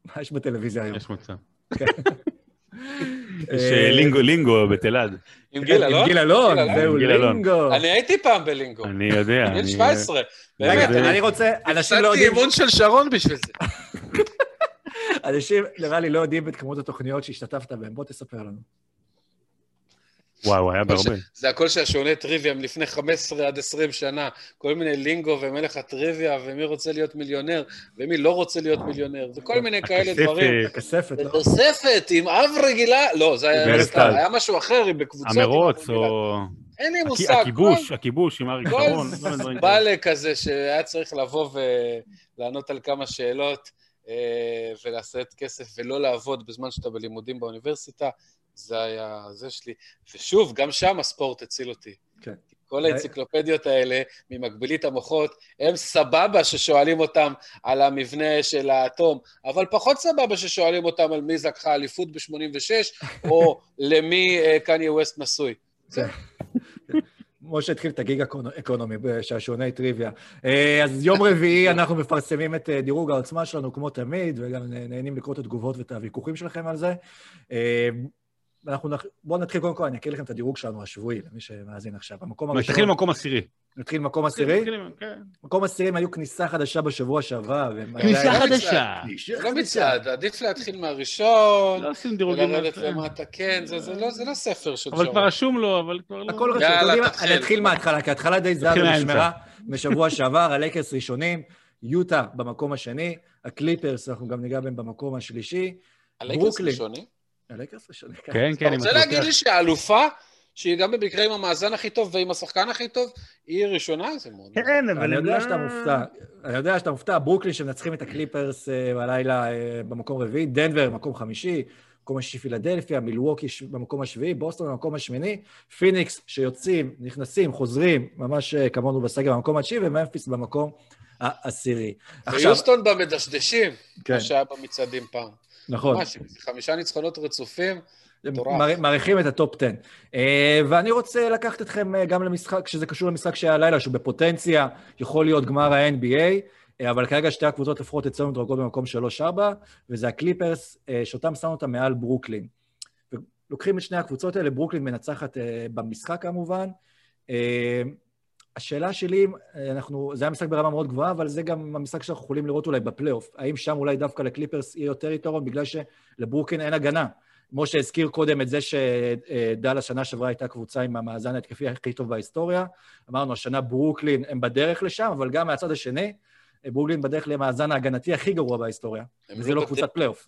מה יש בטלוויזיה היום? יש מצב. כן. [laughs] יש אה, לינגו לינגו בתלעד. עם גיל אלון? עם גיל אלון, זהו. לינגו. אני הייתי פעם בלינגו, אני יודע. גיל אני- 17. רגע, באמת, אני רוצה, אנשים לא הפסדתי יודעים, אימון של שרון בשביל זה. [laughs] אנשים נראה לי לא יודעים את כמות התוכניות שהשתתפת בהן, בוא תספר לנו. וואו, היה בהרבה. זה הכל שהשעוני טריוויה מלפני 15 עד 20 שנה, כל מיני לינגו ומלך הטריוויה, ומי רוצה להיות מיליונר, ומי לא רוצה להיות מיליונר, וכל מיני כאלה. דברים. הכספת, לא? תוספת עם אב רגילה, לא, זה היה סתם. היה משהו אחר, עם בקבוצות. המרוץ. או... אין לי מושג. הכיבוש, כל- הכיבוש עם אריק כל שרון. כל. זבאלה כזה שהיה צריך לבוא ולענות על כמה שאלות אה, ולעשות כסף ולא לעבוד בזמן שאתה בלימודים באוניברסיטה, זה היה זה שלי. ושוב, גם שם הספורט הציל אותי. כן. כל האנציקלופדיות האלה, ממקבילית המוחות, הם סבבה ששואלים אותם על המבנה של האטום, אבל פחות סבבה ששואלים אותם על מי לקחה אליפות ב-86, [laughs] או למי אה, קניה ווסט נשוי. משה התחיל את הגיג אקונו- אקונומי בשעשוני טריוויה. אה, אז יום רביעי [laughs] אנחנו מפרסמים את אה, דירוג העוצמה שלנו, כמו תמיד, וגם נהנים לקרוא את התגובות ואת הוויכוחים שלכם על זה. אה, אנחנו נח... בואו נתחיל קודם כל, אני אקריא לכם את הדירוג שלנו השבועי, למי שמאזין עכשיו. המקום הראשון... נתחיל במקום עשירי. נתחיל במקום עשירי? כן. מקום עשירים היו כניסה חדשה בשבוע שעבר. והם- כניסה חדשה. לא. מצעד, עדיף להתחיל מהראשון, לא עושים דירוגים. ולרדת. למטה, כן, זה- לא- זה לא ספר של אבל שרון. כבר רשום לו, אבל כבר לא... הכל רשום. אני אתחיל מההתחלה, כי ההתחלה די זהה ונשמרה בשבוע שעבר, הלייקרס ראשונים, יוטה במקום השני, הקליפרס, אנחנו גם ניגע בהם במקום השלישי. הלייקרס ברוקלין. ראשונים? הלייקרס ראשונים, כן. כן, אתה כן, רוצה להגיד. לי שהאלופה, שהיא גם במקרה עם המאזן הכי טוב ועם השחקן הכי טוב, היא ראשונה? זה מאוד... כן, אבל... אני יודע לא- שאתה מופתע, אני יודע שאתה מופתע, ברוקלין שמנצחים את הקליפרס אה, בלילה אה, במקום רביעי, דנבר במקום חמישי, מקום השישי פילדלפיה, מילווקי במקום השביעי, בוסטון במקום השמיני, פיניקס שיוצאים, נכנסים, חוזרים, ממש אה, כמונו בסגר במקום התשיעי, וממפיס במקום העשירי. עכשיו, ויוסטון במדשדשים, כן, מה שהיה במצעדים פעם. נכון. ממש, חמישה ניצחונות רצופים, מעריכים את ה top 10. אה, ואני רוצה לקחת אתכם אה, גם למשחק, שזה קשור למשחק שהיה הלילה, שהוא בפוטנציה, יכול להיות גמר ה-NBA, אה, אבל כרגע שתי הקבוצות לפחות אצלנו מדורגות במקום 3-4, וזה הקליפרס, אה, שאותם שמנו אותם מעל ברוקלין. לוקחים את שני הקבוצות האלה, ברוקלין מנצחת אה, במשחק כמובן. אה, השאלה שלי, אה, אנחנו, זה היה משחק ברמה מאוד גבוהה, אבל זה גם המשחק שאנחנו יכולים לראות אולי בפלייאוף. האם שם אולי דווקא לקליפרס יהיה יותר יתרון, בגלל שלברוקלין אין הגנה. משה הזכיר קודם את זה שדאלאס שנה שעברה הייתה קבוצה עם המאזן ההתקפי הכי טוב בהיסטוריה. אמרנו, השנה ברוקלין הם בדרך לשם, אבל גם מהצד השני, ברוקלין בדרך למאזן ההגנתי הכי גרוע בהיסטוריה. וזה לא בדרך- קבוצת פלייאוף.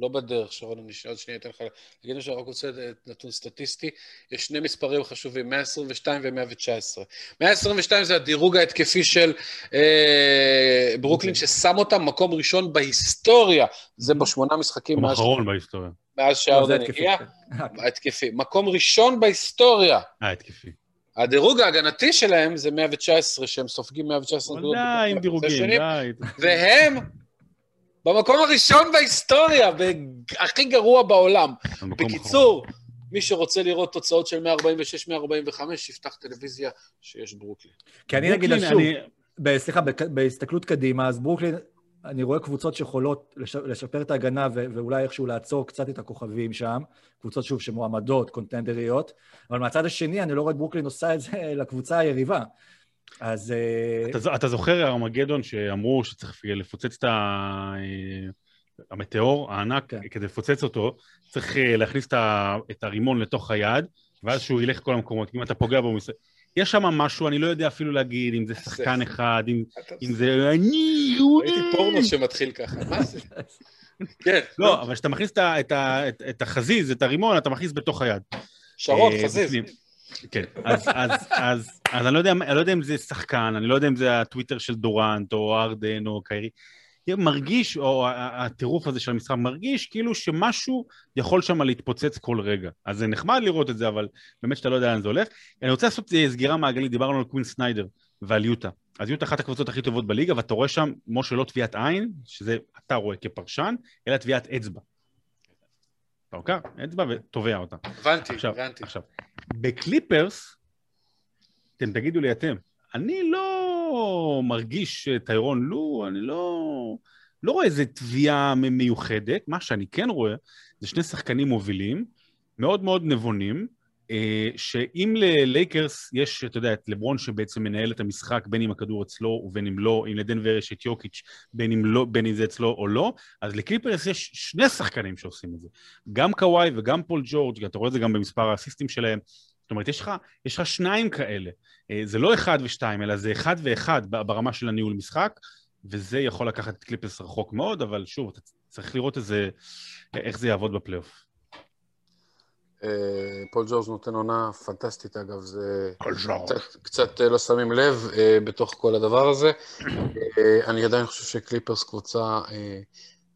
לא בדרך, שרון, אני עוד שנייה אתן לך להגיד משהו, רק רוצה נתון סטטיסטי. יש שני מספרים חשובים, 122 ו-119. 122 זה הדירוג ההתקפי של אה, ברוקלין, ששם אותם מקום ראשון בהיסטוריה. זה בשמונה משחקים מקום מאז- אחרון בהיסטוריה. מאז לא, שהאורדן התקפי. הגיע. כן. ההתקפי. מקום ראשון בהיסטוריה. אה, התקפי. הדירוג ההגנתי שלהם זה 119, שהם סופגים 119 אבל נקודות. די עם דירוגים, די. והם במקום הראשון בהיסטוריה, הכי גרוע בעולם. בקיצור, מי שרוצה לראות תוצאות של 146-145, יפתח טלוויזיה שיש ברוקלין. כי אני אגיד אני- ב- סליחה, בהסתכלות קדימה, אז ברוקלין, אני רואה קבוצות שיכולות לש- לשפר את ההגנה ו- ואולי איכשהו לעצור קצת את הכוכבים שם, קבוצות שוב שמועמדות, קונטנדריות, אבל מהצד השני, אני לא רואה את ברוקלין עושה את זה [laughs] לקבוצה היריבה. אז אה, אתה אתה זוכר, ארמגדון, שאמרו שצריך לפוצץ את ה... אה, המטאור הענק, כן. כדי לפוצץ אותו, צריך אה, להכניס את הרימון לתוך היד, ואז שהוא ילך כל המקומות. אם אתה פוגע בו, הוא מס- יש שם משהו, אני לא יודע אפילו להגיד אם זה שחקן אחד, אם אם זה אני. ראיתי פורנו שמתחיל ככה, מה זה? [laughs] כן, לא, אבל כשאתה מכניס את את את- את החזיז, את הרימון, אתה מכניס בתוך היד. שרון, חזיז. כן, אז, אז, אז, אז אני, לא יודע, אני לא יודע אם זה שחקן, אני לא יודע אם זה הטוויטר של דורנט, או ארדן, או קיירי. מרגיש, או הטירוף הזה של המשחק, מרגיש כאילו שמשהו יכול שם להתפוצץ כל רגע. אז זה נחמד לראות את זה, אבל באמת שאתה לא יודע לאן זה הולך. אני רוצה לעשות אה, סגירה מעגלית, דיברנו על קווין סניידר ועל יוטה. אז יוטה אחת הקבוצות הכי טובות בליגה, ואתה רואה שם, משה, לא טביעת עין, שזה אתה רואה כפרשן, אלא טביעת אצבע. אתה לוקח אצבע ותובע אותה. הבנתי, עכשיו, הבנתי. עכשיו, בקליפרס, אתם תגידו לי אתם, אני לא מרגיש טיירון לו, אני לא, לא רואה איזה תביעה מיוחדת, מה שאני כן רואה זה שני שחקנים מובילים, מאוד מאוד נבונים, שאם ללייקרס יש, אתה יודע, את לברון שבעצם מנהל את המשחק בין אם הכדור אצלו ובין אם לא, אם לדנבר יש את יוקיץ' בין אם, לא, בין אם זה אצלו או לא, אז לקליפרס יש שני שחקנים שעושים את זה. גם קוואי וגם פול ג'ורג', אתה רואה את זה גם במספר האסיסטים שלהם. זאת אומרת, יש לך, יש לך שניים כאלה. אה, זה לא אחד ושתיים, אלא זה אחד ואחד ברמה של הניהול משחק, וזה יכול לקחת את קליפרס רחוק מאוד, אבל שוב, אתה צריך לראות איזה, איך זה יעבוד בפלייאוף. אה, פול ג'ורג' נותן עונה פנטסטית, אגב, זה... קצת, קצת אה, לא שמים לב אה, בתוך כל הדבר הזה. אני עדיין חושב שקליפרס קבוצה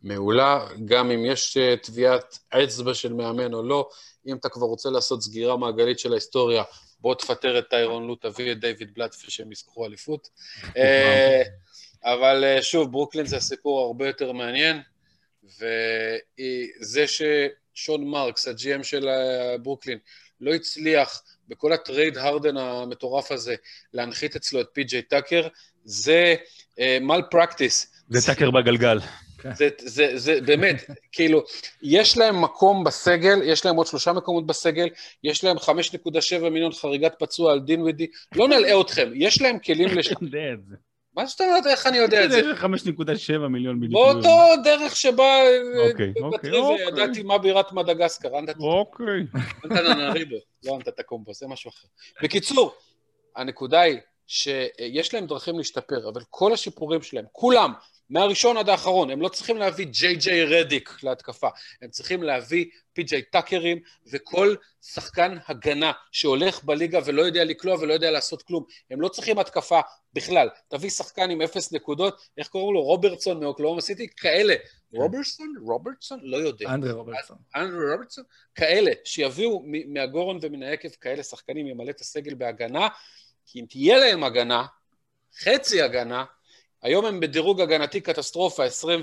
מעולה, גם אם יש תביעת אצבע של מאמן או לא, אם אתה כבר רוצה לעשות סגירה מעגלית של ההיסטוריה, בוא תפטר את טיירון לו, תביא את דיוויד בלאט שהם יזכרו אליפות. אבל שוב, ברוקלין זה סיפור הרבה יותר מעניין, וזה ש... שון מרקס, ה GM של אה, ברוקלין, לא הצליח בכל הטרייד הארדן המטורף הזה להנחית אצלו את פי.ג'יי טאקר, זה מל uh, practice. זה טאקר בגלגל. זה, זה, זה באמת, [laughs] כאילו, יש להם מקום בסגל, יש להם עוד שלושה מקומות בסגל, יש להם 5.7 מיליון חריגת פצוע על דינווידי, לא נלאה אתכם, יש להם כלים [laughs] לשם. מה זאת אומרת, איך אני יודע את זה? 5.7 מיליון בדיוק. באותו דרך שבה אוקיי, אוקיי, אוקיי. ידעתי מה בירת מדגסקר. אוקיי. אנטננריבו, לא אנטטקומבו, זה משהו אחר. בקיצור, הנקודה היא שיש להם דרכים להשתפר, אבל כל השיפורים שלהם, כולם, מהראשון עד האחרון, הם לא צריכים להביא ג'יי ג'יי רדיק להתקפה, הם צריכים להביא פי.ג'יי טאקרים וכל שחקן הגנה שהולך בליגה ולא יודע לקלוע ולא יודע לעשות כלום. הם לא צריכים התקפה בכלל. תביא שחקן עם אפס נקודות, איך קוראים לו? רוברטסון מאוקלאומה סיטי? כאלה. רוברטסון? רוברטסון? לא יודע. אנדרי רוברטסון. אנדרי רוברטסון? כאלה, שיביאו מהגורן ומן היקב כאלה שחקנים ימלא את הסגל בהגנה, כי אם תהיה להם הגנה, חצי הגנה, היום הם בדירוג הגנתי קטסטרופה, 20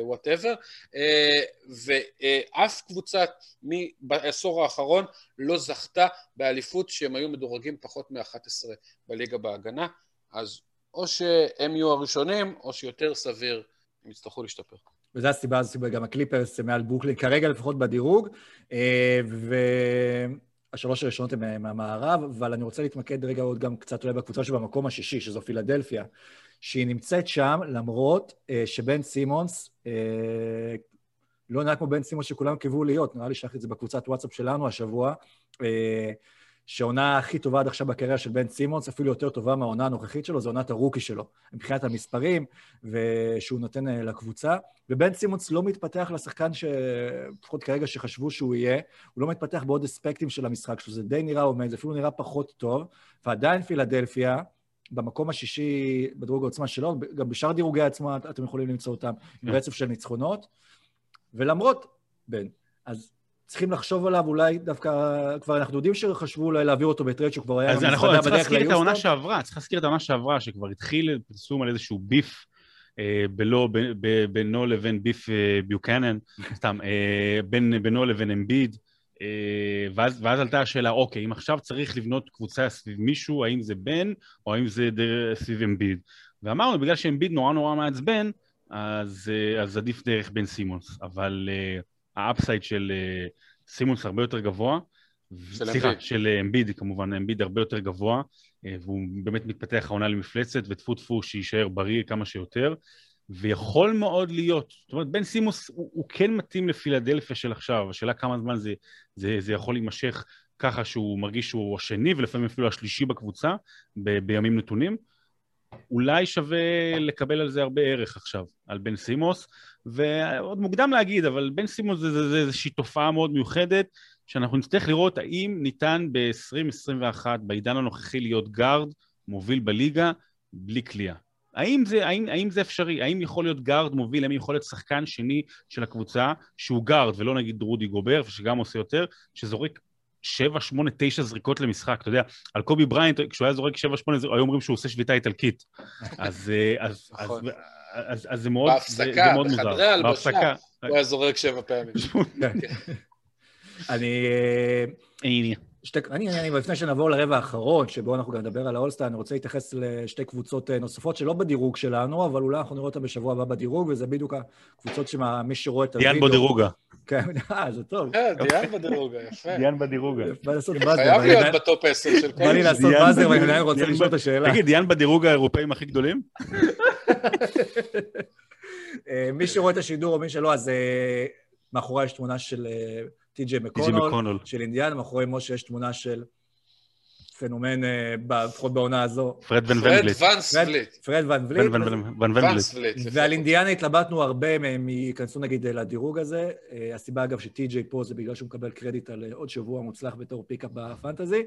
whatever, אה, ואף קבוצה בעשור האחרון לא זכתה באליפות שהם היו מדורגים פחות מ-11 בליגה בהגנה, אז או שהם יהיו הראשונים, או שיותר סביר הם יצטרכו להשתפר. וזו הסיבה, זו הסיבה גם הקליפרס מעל ברוקלין, כרגע לפחות בדירוג, אה, והשלוש הראשונות הן מהמערב, אבל אני רוצה להתמקד רגע עוד גם קצת אולי בקבוצה שבמקום השישי, שזו פילדלפיה. שהיא נמצאת שם למרות אה, שבן סימונס אה, לא נראה כמו בן סימונס שכולם קיוו להיות, נראה לי שלחתי את זה בקבוצת וואטסאפ שלנו השבוע, אה, שהעונה הכי טובה עד עכשיו בקריירה של בן סימונס, אפילו יותר טובה מהעונה הנוכחית שלו, זו עונת הרוקי שלו, מבחינת המספרים ושהוא נותן אה, לקבוצה. ובן סימונס לא מתפתח לשחקן שלפחות כרגע שחשבו שהוא יהיה, הוא לא מתפתח בעוד אספקטים של המשחק שלו, זה די נראה עומד, זה אפילו נראה פחות טוב, ועדיין פילדלפיה, במקום השישי בדירוג העוצמה שלו, גם בשאר דירוגי העצמה אתם יכולים למצוא אותם עם כן. רצף של ניצחונות. ולמרות, בן, אז צריכים לחשוב עליו, אולי דווקא, כבר אנחנו יודעים שחשבו אולי להעביר אותו בטרייד שהוא כבר היה אז אנחנו צריכים להזכיר את העונה שעברה, צריך להזכיר את העונה שעברה, שכבר התחיל פרסום על איזשהו ביף אה, בלו, בינו לבין ביף אה, ביוקנן, [laughs] סתם, אה, בינו לבין אמביד. ואז, ואז עלתה השאלה, אוקיי, אם עכשיו צריך לבנות קבוצה סביב מישהו, האם זה בן או האם זה סביב אמביד? ואמרנו, בגלל שאמביד נורא נורא מעצבן, אז, אז עדיף דרך בן סימונס, אבל uh, ה upside של uh, סימונס הרבה יותר גבוה, סליחה. של אמביד כמובן, אמביד הרבה יותר גבוה, uh, והוא באמת מתפתח העונה למפלצת, וטפו טפו שיישאר בריא כמה שיותר. ויכול מאוד להיות, זאת אומרת, בן סימונס הוא, הוא כן מתאים לפילדלפיה של עכשיו, השאלה כמה זמן זה, זה, זה יכול להימשך ככה שהוא מרגיש שהוא השני ולפעמים אפילו השלישי בקבוצה ב, בימים נתונים. אולי שווה לקבל על זה הרבה ערך עכשיו, על בן סימונס, ועוד מוקדם להגיד, אבל בן סימונס זה, זה, זה איזושהי תופעה מאוד מיוחדת, שאנחנו נצטרך לראות האם ניתן ב-2021, בעידן הנוכחי, להיות גארד מוביל בליגה בלי קליעה. האם האם, האם זה אפשרי? האם יכול להיות גארד מוביל? האם יכול להיות שחקן שני של הקבוצה שהוא גארד ולא נגיד רודי גובר, שגם עושה יותר, שזורק 7, 8, 9 זריקות למשחק, אתה יודע, על קובי בריינט, כשהוא היה זורק 7, 8, היו אומרים שהוא עושה שביתה איטלקית. אז, אה, אז, נכון. אז, אז, אז זה מאוד, בהפסקה, זה, זה מאוד מוזר. בחדרי הלבשה, הוא היה זורק 7 פעמים. אני... שתי, אני, אני, לפני שנעבור לרבע האחרון, שבו אנחנו גם נדבר על האולסטאר, אני רוצה להתייחס לשתי קבוצות אה, נוספות שלא בדירוג שלנו, אבל אולי אנחנו נראה אותן בשבוע הבא בדירוג, וזה בדיוק הקבוצות שמי שרואה את דיאן בודירוגה. כן, אה, זה טוב. אה, דיאן בדירוג, יפה. דיאן בודירוגה. חייב להיות ב top 10 של כל בא לי לעשות buzzer, ואני. עדיין רוצה לשאול את השאלה. תגיד, דיאן בדירוג האירופאים הכי גדולים? אה, מי שרואה את השידור או מי שלא, אז אה, מאחורי יש תמונה של אה, טי.ג'יי טי.ג'י מקונול. של אינדיאנה, מאחורי משה יש תמונה של פנומן, אה, לפחות בעונה הזו, פרד ון פרד ונבליט. פרד-. פרד ון ון וליט. ון ונבליט. ועל אינדיאנה התלבטנו הרבה, מהם ייכנסו נגיד לדירוג הזה. אה, הסיבה אגב שטי.ג'יי פה זה בגלל שהוא מקבל קרדיט על אה, עוד שבוע מוצלח בתור pickup בפנטזי.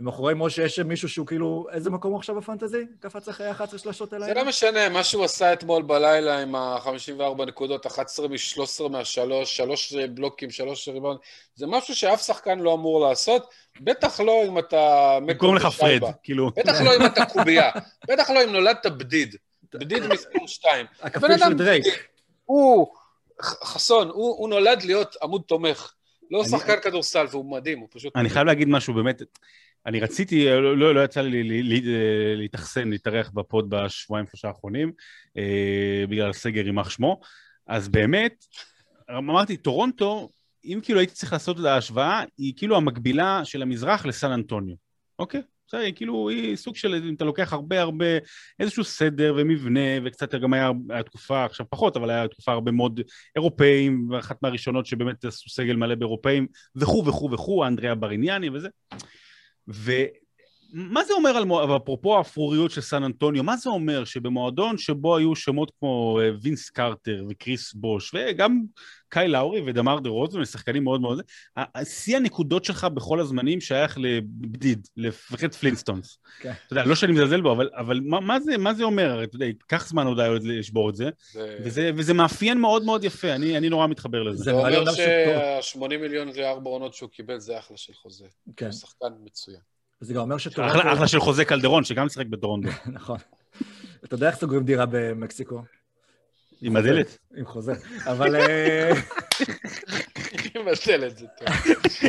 ומאחורי משה יש מישהו שהוא כאילו, איזה מקום הוא עכשיו בפנטזי? קפץ אחרי 11 שלשות זה אליי? לא משנה, מה שהוא עשה אתמול בלילה עם ה-54 נקודות, 11 מ-13 מהשלוש, שלוש בלוקים, שלוש ריבאונד, זה משהו שאף שחקן לא אמור לעשות, בטח לא אם אתה... קוראים לך פרד. כאילו. בטח לא אם אתה קובייה, בטח לא אם נולדת בדיד, בדיד מספר 2. הכפיל של דרייק. הוא, חסון, הוא, הוא נולד להיות עמוד תומך, לא אני- שחקן כדורסל, והוא מדהים, הוא פשוט... אני חייב להגיד משהו, באמת, אני רציתי, לא, לא, יצא לי לי- לי- להתאכסן, להתארח בפוד בשבועיים שלושה האחרונים, אה, בגלל הסגר יימח שמו, אז באמת, אמרתי, טורונטו, אם כאילו הייתי צריך לעשות את ההשוואה, היא כאילו המקבילה של המזרח לסן אנטוניו, אוקיי? בסדר, היא כאילו, היא סוג של, אם אתה לוקח הרבה הרבה, איזשהו סדר ומבנה, וקצת גם היה, היה תקופה, עכשיו פחות, אבל היה תקופה הרבה מאוד אירופאים, ואחת מהראשונות שבאמת עשו סגל מלא באירופאים, וכו' וכו' וכו', אנדריאה בריניאני וזה. ומה זה אומר על, מו- אפרופו האפרוריות של סן אנטוניו, מה זה אומר שבמועדון שבו היו שמות כמו אה, וינס קרטר וקריס בוש, וגם קאי לאורי ודמר דה רוזן, שחקנים מאוד מאוד, שיא הנקודות שלך בכל הזמנים שייך לפרד, לפרד פלינטסטונס. כן. אתה יודע, לא שאני מזלזל בו, אבל, אבל מה, מה, זה, מה זה אומר? הרי אתה יודע, ייקח זמן עוד לשבור את זה, זה- וזה, וזה מאפיין מאוד מאוד יפה, אני, אני נורא מתחבר לזה. זה אומר אומנם שטוב. שה-80 מיליון לארבע עונות שהוא קיבל זה אחלה של חוזה. כן. הוא שחקן מצוין. זה גם אומר שטורונטו... אחלה, אחלה של חוזה קלדרון, שגם שיחק בטורונטו, [laughs] נכון. אתה יודע איך סוגרים דירה במקסיקו? עם הדלת. עם חוזה. אבל... אה, מבטל את זה טוב.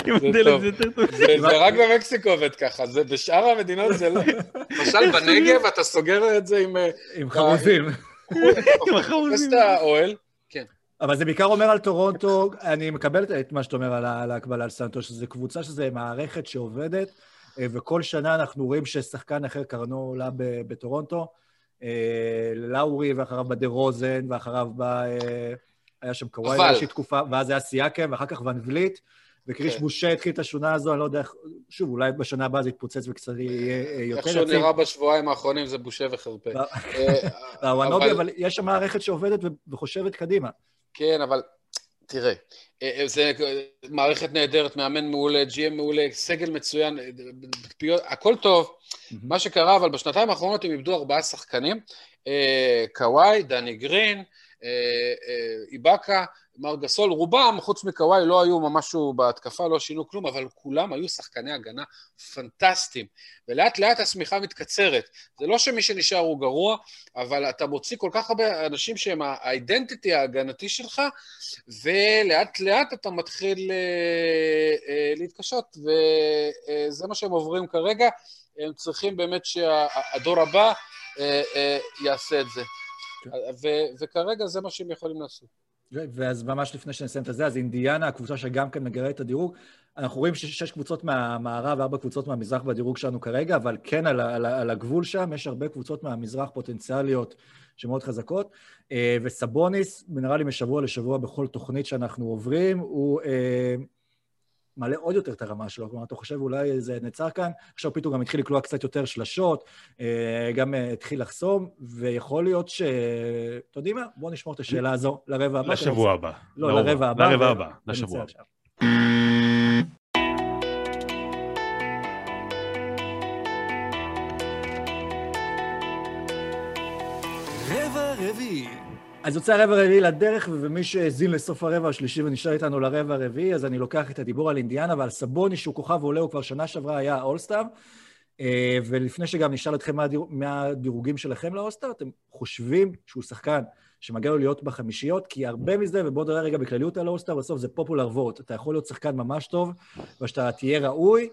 עם זה הדלת. זה יותר טוב. זה רק במקסיקו עובד ככה, זה בשאר המדינות זה לא. למשל [laughs] בנגב אתה סוגר את זה עם... אה, עם חרוזים. עם החרוזים. את האוהל, אבל זה בעיקר אומר על טורונטו, אני מקבל את- מה שאתה אומר על ההקבלה על סנטו, שזו קבוצה שזו מערכת שעובדת, וכל שנה אנחנו רואים ששחקן אחר קרנו עולה בטורונטו. אה, לאורי, ואחריו בא דה רוזן, ואחריו בא... אה, היה שם קוואי באיזושהי תקופה, ואז היה סייקם, ואחר כך ון וליט, וקריש כן. בושה התחיל את השונה הזו, אני לא יודע איך... שוב, אולי בשנה הבאה זה יתפוצץ וקצת יהיה אה, יותר איך שהוא נראה בשבועיים האחרונים זה בושה וחרפה. לא. אה, הוואנובי, אבל יש שם מערכת שעובדת וחושבת קדימה. כן, אבל תראה, אה, אה, זה אה, מערכת נהדרת, מאמן מעולה, GM מעולה, סגל מצוין, פיות- הכל טוב. מה שקרה, אבל בשנתיים האחרונות הם איבדו ארבעה שחקנים, קוואי, דני גרין, איבאקה, מר גסול, רובם, חוץ מקוואי, לא היו משהו בהתקפה, לא שינו כלום, אבל כולם היו שחקני הגנה פנטסטיים. ולאט לאט השמיכה מתקצרת. זה לא שמי שנשאר הוא גרוע, אבל אתה מוציא כל כך הרבה אנשים שהם האידנטיטי ההגנתי שלך, ולאט לאט אתה מתחיל אה, אה, להתקשות, וזה מה שהם עוברים כרגע. הם צריכים באמת שהדור הבא אה, אה, יעשה את זה. כן. ו- וכרגע זה מה שהם יכולים לעשות. ואז ממש לפני שנסיים את זה, אז אינדיאנה, הקבוצה שגם כן מגרה את הדירוג, אנחנו רואים שיש שש קבוצות מהמערב וארבע קבוצות מהמזרח בדירוג שלנו כרגע, אבל כן על, על, על הגבול שם יש הרבה קבוצות מהמזרח פוטנציאליות שמאוד חזקות, אה, וסבוניס, נראה לי משבוע לשבוע בכל תוכנית שאנחנו עוברים, הוא אה, מעלה עוד יותר את הרמה שלו, כלומר, אתה חושב אולי זה נעצר כאן, עכשיו פתאום גם התחיל לקלוע קצת יותר שלשות, אה, גם אה, התחיל לחסום, ויכול להיות ש... אתם יודעים מה? בואו נשמור את השאלה הזו לרבע הבא. לשבוע הבא. לא, לא, לרבע הבא. לרבע הבא, לשבוע הבא. רבע רביעי. אז יוצא הרבע הרביעי לדרך, ומי שהאזין לסוף הרבע השלישי ונשאר איתנו לרבע הרביעי, אז אני לוקח את הדיבור על אינדיאנה ועל סבוני, שהוא כוכב עולה, הוא כבר שנה שעברה היה האולסטאר. אה, ולפני שגם נשאל אתכם מה, הדיר... מה הדירוגים שלכם לאולסטאר, אתם חושבים שהוא שחקן שמגיע לו להיות בחמישיות, כי הרבה מזה, ובואו נדבר רגע בכלליות על האולסטאר, בסוף זה פופולר וורט. אתה יכול להיות שחקן ממש טוב, ושאתה תהיה ראוי,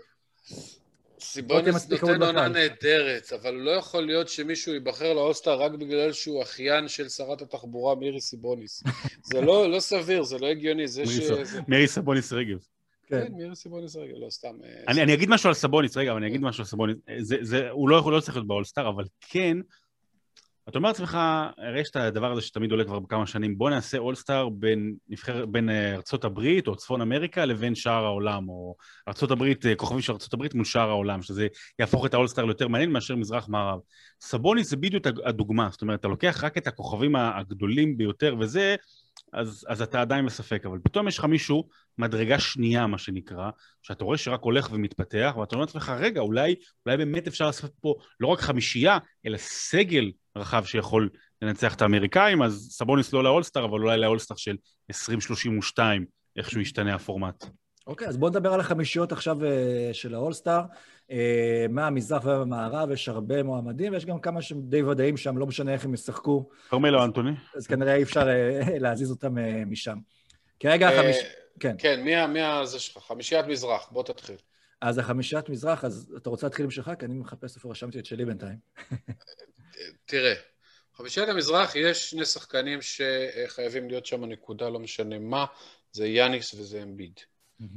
סיבוניס נותן עונה. נהדרת, אבל לא יכול להיות שמישהו ייבחר לאוסטר רק בגלל שהוא אחיין של שרת התחבורה מירי סיבוניס. [laughs] זה לא לא סביר, זה לא הגיוני, זה ש... מירי זה- מירי סבוניס רגב. כן. כן, מירי סיבוניס רגע, לא סתם. אה, אני, אני אגיד משהו על סבוניס, רגע, אבל אני אגיד משהו על סבוניס. זה, זה, הוא לא יכול, לא צריך להיות באולסטאר, אבל כן, אתה אומר לעצמך, הרי יש את הדבר הזה שתמיד עולה כבר בכמה שנים, בוא נעשה אולסטאר בין, בין אה, ארצות הברית או צפון אמריקה לבין שאר העולם, או ארצות הברית, אה, כוכבים של ארצות הברית מול שאר העולם, שזה יהפוך את האולסטאר ליותר מעניין מאשר מזרח-מערב. סבוניס זה בדיוק הדוגמה, זאת אומרת, אתה לוקח רק את הכוכבים הגדולים ביותר וזה, אז, אז אתה עדיין בספק, אבל פתאום יש לך מישהו, מדרגה שנייה, מה שנקרא, שאתה רואה שרק הולך ומתפתח, ואתה אומר לעצמך, רגע, אולי, אולי באמת אפשר לעשות פה לא רק חמישייה, אלא סגל רחב שיכול לנצח את האמריקאים, אז סבוניס לא לאולסטאר, אבל אולי לאולסטאר של 2032, איכשהו ישתנה הפורמט. אוקיי, אז בואו נדבר על החמישיות עכשיו אה, של האולסטאר. אה, מהמזרח ומהמערב יש הרבה מועמדים, ויש גם כמה שהם די ודאים שם, לא משנה איך הם ישחקו, כרמלו אנטוני? אז כנראה אי אפשר אה, [laughs] להזיז אותם משם. כרגע החמיש... אה, כן. כן, מי. זה שלך? חמישיית מזרח, בוא תתחיל. אז החמישיית מזרח, אז אתה רוצה להתחיל עם שלך? כי אני מחפש איפה רשמתי את שלי בינתיים. [laughs] תראה, חמישיית המזרח יש שני שחקנים שחייבים להיות שם נקודה, לא משנה מה, זה יאניס וזה אמביד,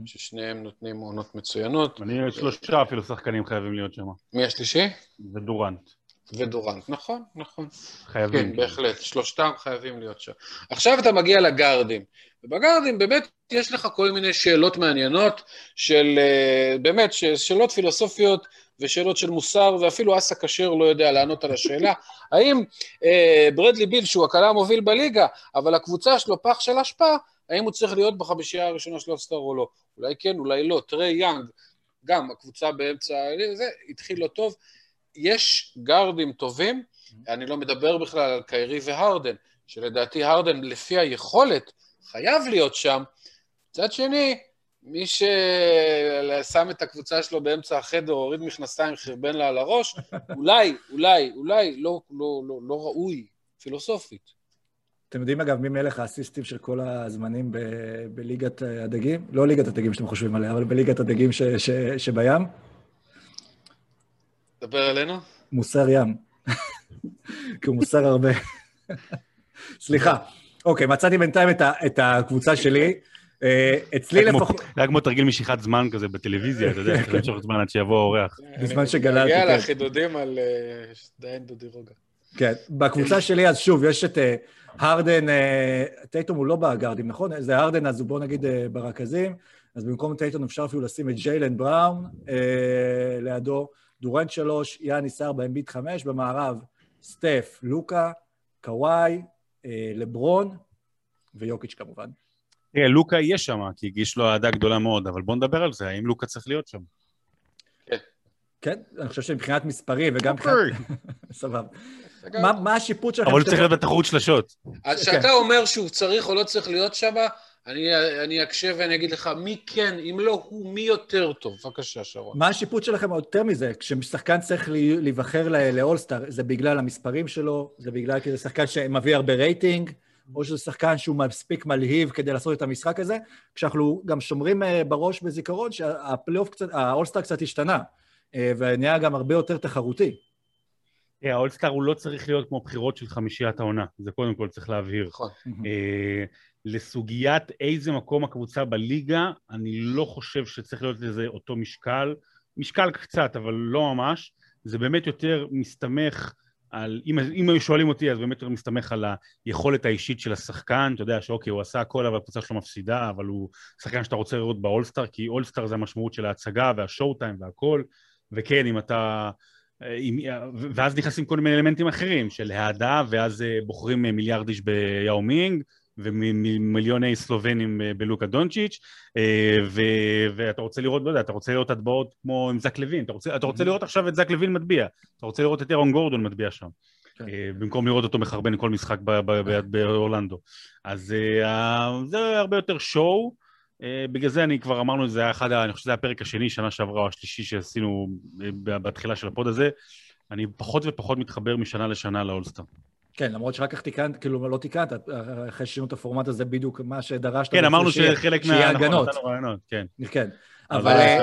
ששניהם נותנים עונות מצוינות. אני, שלושה אפילו שחקנים חייבים להיות שם. מי השלישי? ודורנט. ודורנט, נכון, נכון. חייבים. כן, בהחלט, שלושתם חייבים להיות שם. עכשיו אתה מגיע לגארדים, ובגארדים באמת יש לך כל מיני שאלות מעניינות של, אה, באמת, שאלות פילוסופיות ושאלות של מוסר, ואפילו אסא כשר לא יודע לענות על השאלה, [laughs] האם אה, ברדלי ביל, שהוא הקלע המוביל בליגה, אבל הקבוצה שלו פח של אשפה, האם הוא צריך להיות בחמישייה הראשונה של אולסטאר או לא? אולי כן, אולי לא. טרי יאנג, גם הקבוצה באמצע, זה, התחיל לא טוב. יש גארדים טובים, אני לא מדבר בכלל על קיירי והרדן, שלדעתי הרדן לפי היכולת חייב להיות שם. מצד שני, מי ששם את הקבוצה שלו באמצע החדר, הוריד מכנסיים, חרבן לה על הראש, [laughs] אולי, אולי, אולי לא, לא, לא, לא ראוי, פילוסופית. אתם יודעים אגב מי מלך האסיסטים של כל הזמנים ב- בליגת הדגים? לא ליגת הדגים שאתם חושבים עליה, אבל בליגת הדגים ש- ש- שבים? דבר אלינו? מוסר ים. כי הוא מוסר הרבה. סליחה. אוקיי, מצאתי בינתיים את, ה- את הקבוצה שלי. אה, אצלי לפחות... זה היה כמו תרגיל משיכת זמן כזה בטלוויזיה, אתה יודע, צריך למשוך זמן עד שיבוא האורח. בזמן אני שגללתי, מגיע כן. לחידודים על אה, דיין דודי רוגה. כן, בקבוצה שלי, אז שוב, יש את אה, הרדן, אה, טייטום הוא לא בגארדים, נכון? זה הרדן, אז הוא בוא נגיד אה, ברכזים, אז במקום טייטום אפשר אפילו לשים את ג'יילן בראון אה, לידו, דורנט שלוש, יאניס ארבע, אמביט חמש, במערב סטף, לוקה, קוואי, אה, לברון ויוקיץ' כמובן. תראה, לוקה יהיה שם, כי יש לו אהדה גדולה מאוד, אבל בוא נדבר על זה, האם לוקה צריך להיות שם? כן, אני חושב שמבחינת מספרים וגם. מבחינת... [laughs] סבבה. מה- מה השיפוט שלכם? אבל הוא צריך להיות בתחרות שלשות. אז כן. כשאתה אומר שהוא צריך או לא צריך להיות שם, אני, אני אקשה ואני אגיד לך מי כן, אם לא הוא, מי יותר טוב. בבקשה, שרון. מה השיפוט שלכם יותר מזה? כששחקן צריך להיבחר לאולסטאר, זה בגלל המספרים שלו, זה בגלל כי זה שחקן שמביא הרבה רייטינג, או שזה שחקן שהוא מספיק מלהיב כדי לעשות את המשחק הזה, כשאנחנו גם שומרים אה, בראש בזיכרון שהפלייאוף קצת, האולסטאר קצת השתנה, אה, ונהיה גם הרבה יותר תחרותי. תראה, האולסטאר הוא לא צריך להיות כמו בחירות של חמישיית העונה, זה קודם כל צריך להבהיר. נכון. אה, לסוגיית איזה מקום הקבוצה בליגה, אני לא חושב שצריך להיות לזה אותו משקל, משקל קצת, אבל לא ממש, זה באמת יותר מסתמך על, אם, אם היו שואלים אותי, אז באמת יותר מסתמך על היכולת האישית של השחקן, אתה יודע שאוקיי, הוא עשה הכל, אבל הקבוצה שלו מפסידה, אבל הוא שחקן שאתה רוצה לראות באולסטאר, כי אולסטאר זה המשמעות של ההצגה והשואו טיים והכל, וכן, אם אתה... עם, ואז נכנסים כל מיני אלמנטים אחרים של העדה, ואז אה, בוחרים אה, מיליארד איש ביאומינג, ומיליוני סלובנים אה, בלוקה דונצ'יץ', אה, ו- ואתה רוצה לראות, לא יודע, אתה רוצה לראות הטבעות כמו עם זק לוין, אתה רוצה, אתה רוצה לראות עכשיו את זק לוין מטביע, אתה רוצה לראות את אירון גורדון מטביע שם, כן. אה, במקום לראות אותו מחרבן כל משחק באורלנדו. אז אה, זה הרבה יותר שואו. אה, בגלל זה אני כבר אמרנו, זה היה אחד, אני חושב שזה היה הפרק השני, שנה שעברה או השלישי שעשינו אה, בתחילה של הפוד הזה, אני פחות ופחות מתחבר משנה לשנה לאולסטאר. כן, למרות שרק כך תיקנת, כאילו לא תיקנת, אחרי ששינו את הפורמט הזה בדיוק מה שדרשת. כן, אמרנו שיהיה- שחלק שיהיה מה... נכון, הגנות. רעיונות, כן. כן. אבל... אה.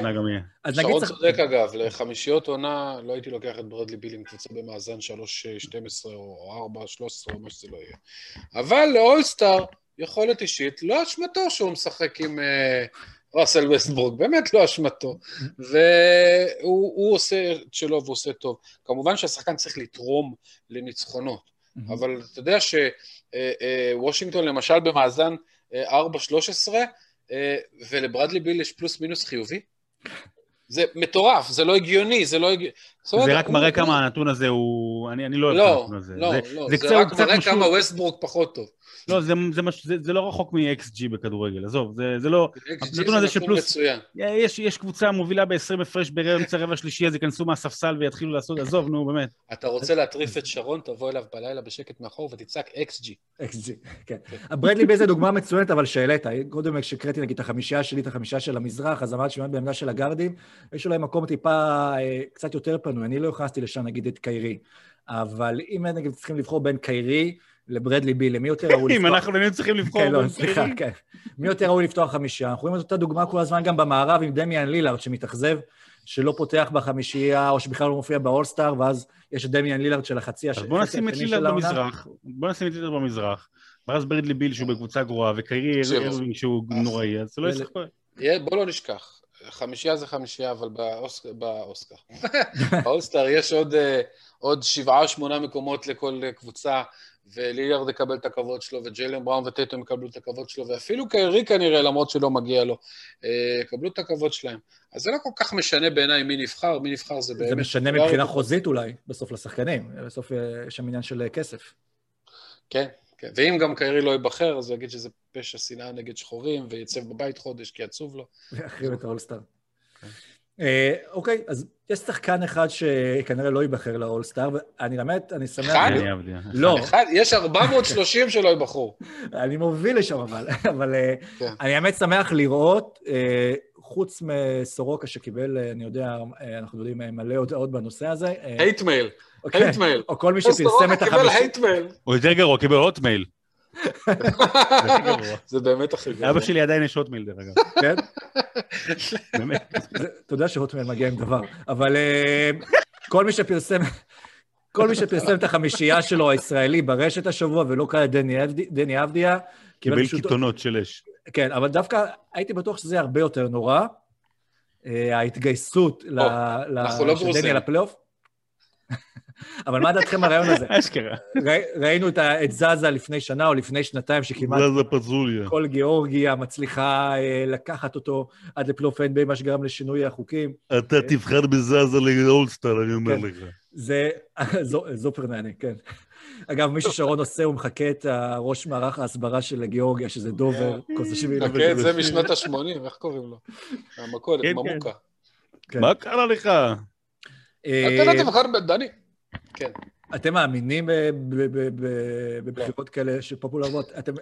אז נגיד שרון. צודק אגב, לחמישיות עונה לא הייתי לוקח את ברדלי ביל עם קבוצה במאזן 3-12 או 4-13 או מה שזה לא יהיה. אבל לאולסטאר, יכולת אישית, לא אשמתו שהוא משחק עם אה, ראסל וסטברוק, באמת לא אשמתו. והוא הוא עושה את שלו והוא עושה טוב. כמובן שהשחקן צריך לתרום לניצחונות, אבל אתה יודע שוושינגטון למשל במאזן אה, 4-13, אה, ולברדלי ביל יש פלוס מינוס חיובי? זה מטורף, זה לא הגיוני, זה לא הגיוני. זה רק מראה כמה הנתון הזה הוא... אני אני לא אוהב את לא, הנתון הזה. לא, לא, זה רק מראה כמה ווסטברוק פחות טוב. לא, זה- זה מש- זה- זה לא רחוק מ-XG בכדורגל, עזוב, זה- זה לא... הנתון הזה של פלוס- מצוין. יש, יש קבוצה מובילה ב-20 הפרש באמצע רבע שלישי, אז ייכנסו מהספסל ויתחילו לעשות, עזוב, נו, באמת. אתה רוצה להטריף את שרון, תבוא אליו בלילה בשקט מאחור ותצעק XG. XG, כן. ברדלי ביל זה דוגמה מצוינת, אבל שהעלית. קודם כשהקראתי נגיד את החמישייה שלי, את החמישייה של המזרח, אז אמרתי שבאמת בעמדה של הגארדים, יש אולי מקום טיפה אה, קצת יותר פנוי. אני לא הכנסתי לשם נגיד את קיירי. אבל אם נגיד צריכים לבחור בין קיירי לברדלי ביל, למי יותר ראוי אם אנחנו היינו צריכים לבחור... כן, לא, סליחה. כן. מי יותר ראוי לפתוח חמישייה? אנחנו רואים את אותה דוגמה כל הזמן גם במערב עם דמיאן לילארד, שמתאכזב, שלא פותח בחמישייה, או שבכלל לא מופיע באולסטאר, ואז יש את דמיאן לילארד של החצי אז הש- בוא החצי נשים את השני לילארד של העונה. במזרח, בוא נשים את לילארד במזרח, ואז ברדלי ביל שהוא בקבוצה גרועה, וקיירי ארווינג שהוא אז- נוראי, אז זה לא ישחק. בוא לא נשכח, חמישייה זה חמישייה, אבל באוס- באוסקר. [laughs] באולסטאר יש עוד, אה, עוד שבעה או שמונה מקומות לכל קבוצה, וליארד יקבל את הכבוד שלו, וג'יילן בראון וטייטום יקבלו את הכבוד שלו, ואפילו קיירי כנראה, למרות שלא מגיע לו, אה, יקבלו את הכבוד שלהם. אז זה לא כל כך משנה בעיניי מי נבחר, מי נבחר זה באמת... זה משנה מבחינה חוזית אולי, בסוף לשחקנים. בסוף אה, יש שם עניין של אה, כסף. כן, כן. ואם גם קיירי לא ייבחר, אז הוא יגיד שזה פשע שנאה נגד שחורים, ויצב בבית חודש כי עצוב לו. [laughs] להחריב את האולסטאר. אה, אוקיי, אז יש שחקן אחד שכנראה לא ייבחר לאולסטאר, ואני באמת, אני שמח... אחד? אני אהבתי. לא, אחד, יש 430 שלא ייבחרו. [laughs] אני מוביל לשם אבל, [laughs] אבל אה, כן. אני באמת שמח לראות, אה, חוץ מסורוקה שקיבל, אה, אני יודע, אה, אנחנו יודעים, אה, מלא הודעות בנושא הזה. אה, הייט מייל, hate mail. או כל מי שפרסם את קיבל החמישי... הייט מייל. הוא יותר גרוע, קיבל הוטמייל. [laughs] זה באמת הכי גרוע. לאבא שלי עדיין יש Hotmail, דרך אגב. [laughs] כן? באמת. אתה יודע ש Hotmail מגיע עם דבר. אבל אה, כל מי שפרסם... כל מי שפרסם את החמישייה שלו, הישראלי, ברשת השבוע, ולא קרא את דני אבדי- דני אבדיה, קיבל קיתונות של אש. כן, אבל דווקא הייתי בטוח שזה הרבה יותר נורא. אה, ההתגייסות לא של. דני לפלייאוף. אבל מה דעתכם על הרעיון הזה? אשכרה. ראי- ראינו את זזה לפני שנה או לפני שנתיים, שכמעט זה פזוליה. כל גיאורגיה מצליחה אה, לקחת אותו עד לפלייאוף NBA, מה שגרם לשינוי החוקים. אתה תבחר בזזה לאולסטאר, אני אומר כן. לך. זה [laughs] זו- זופרנני, כן. אגב, מי ששרון עושה, הוא מחקה את הראש מערך ההסברה של גיאורגיה, שזה דובר, קוזשווילי. חכה, את זה משנות ה-80, איך קוראים לו? המכולת, כן, ממוקה. כן. מה קרה לך? אה, אתה לא תבחר בדני. כן. אתם מאמינים בבחירות כאלה שפופולריות? אתם...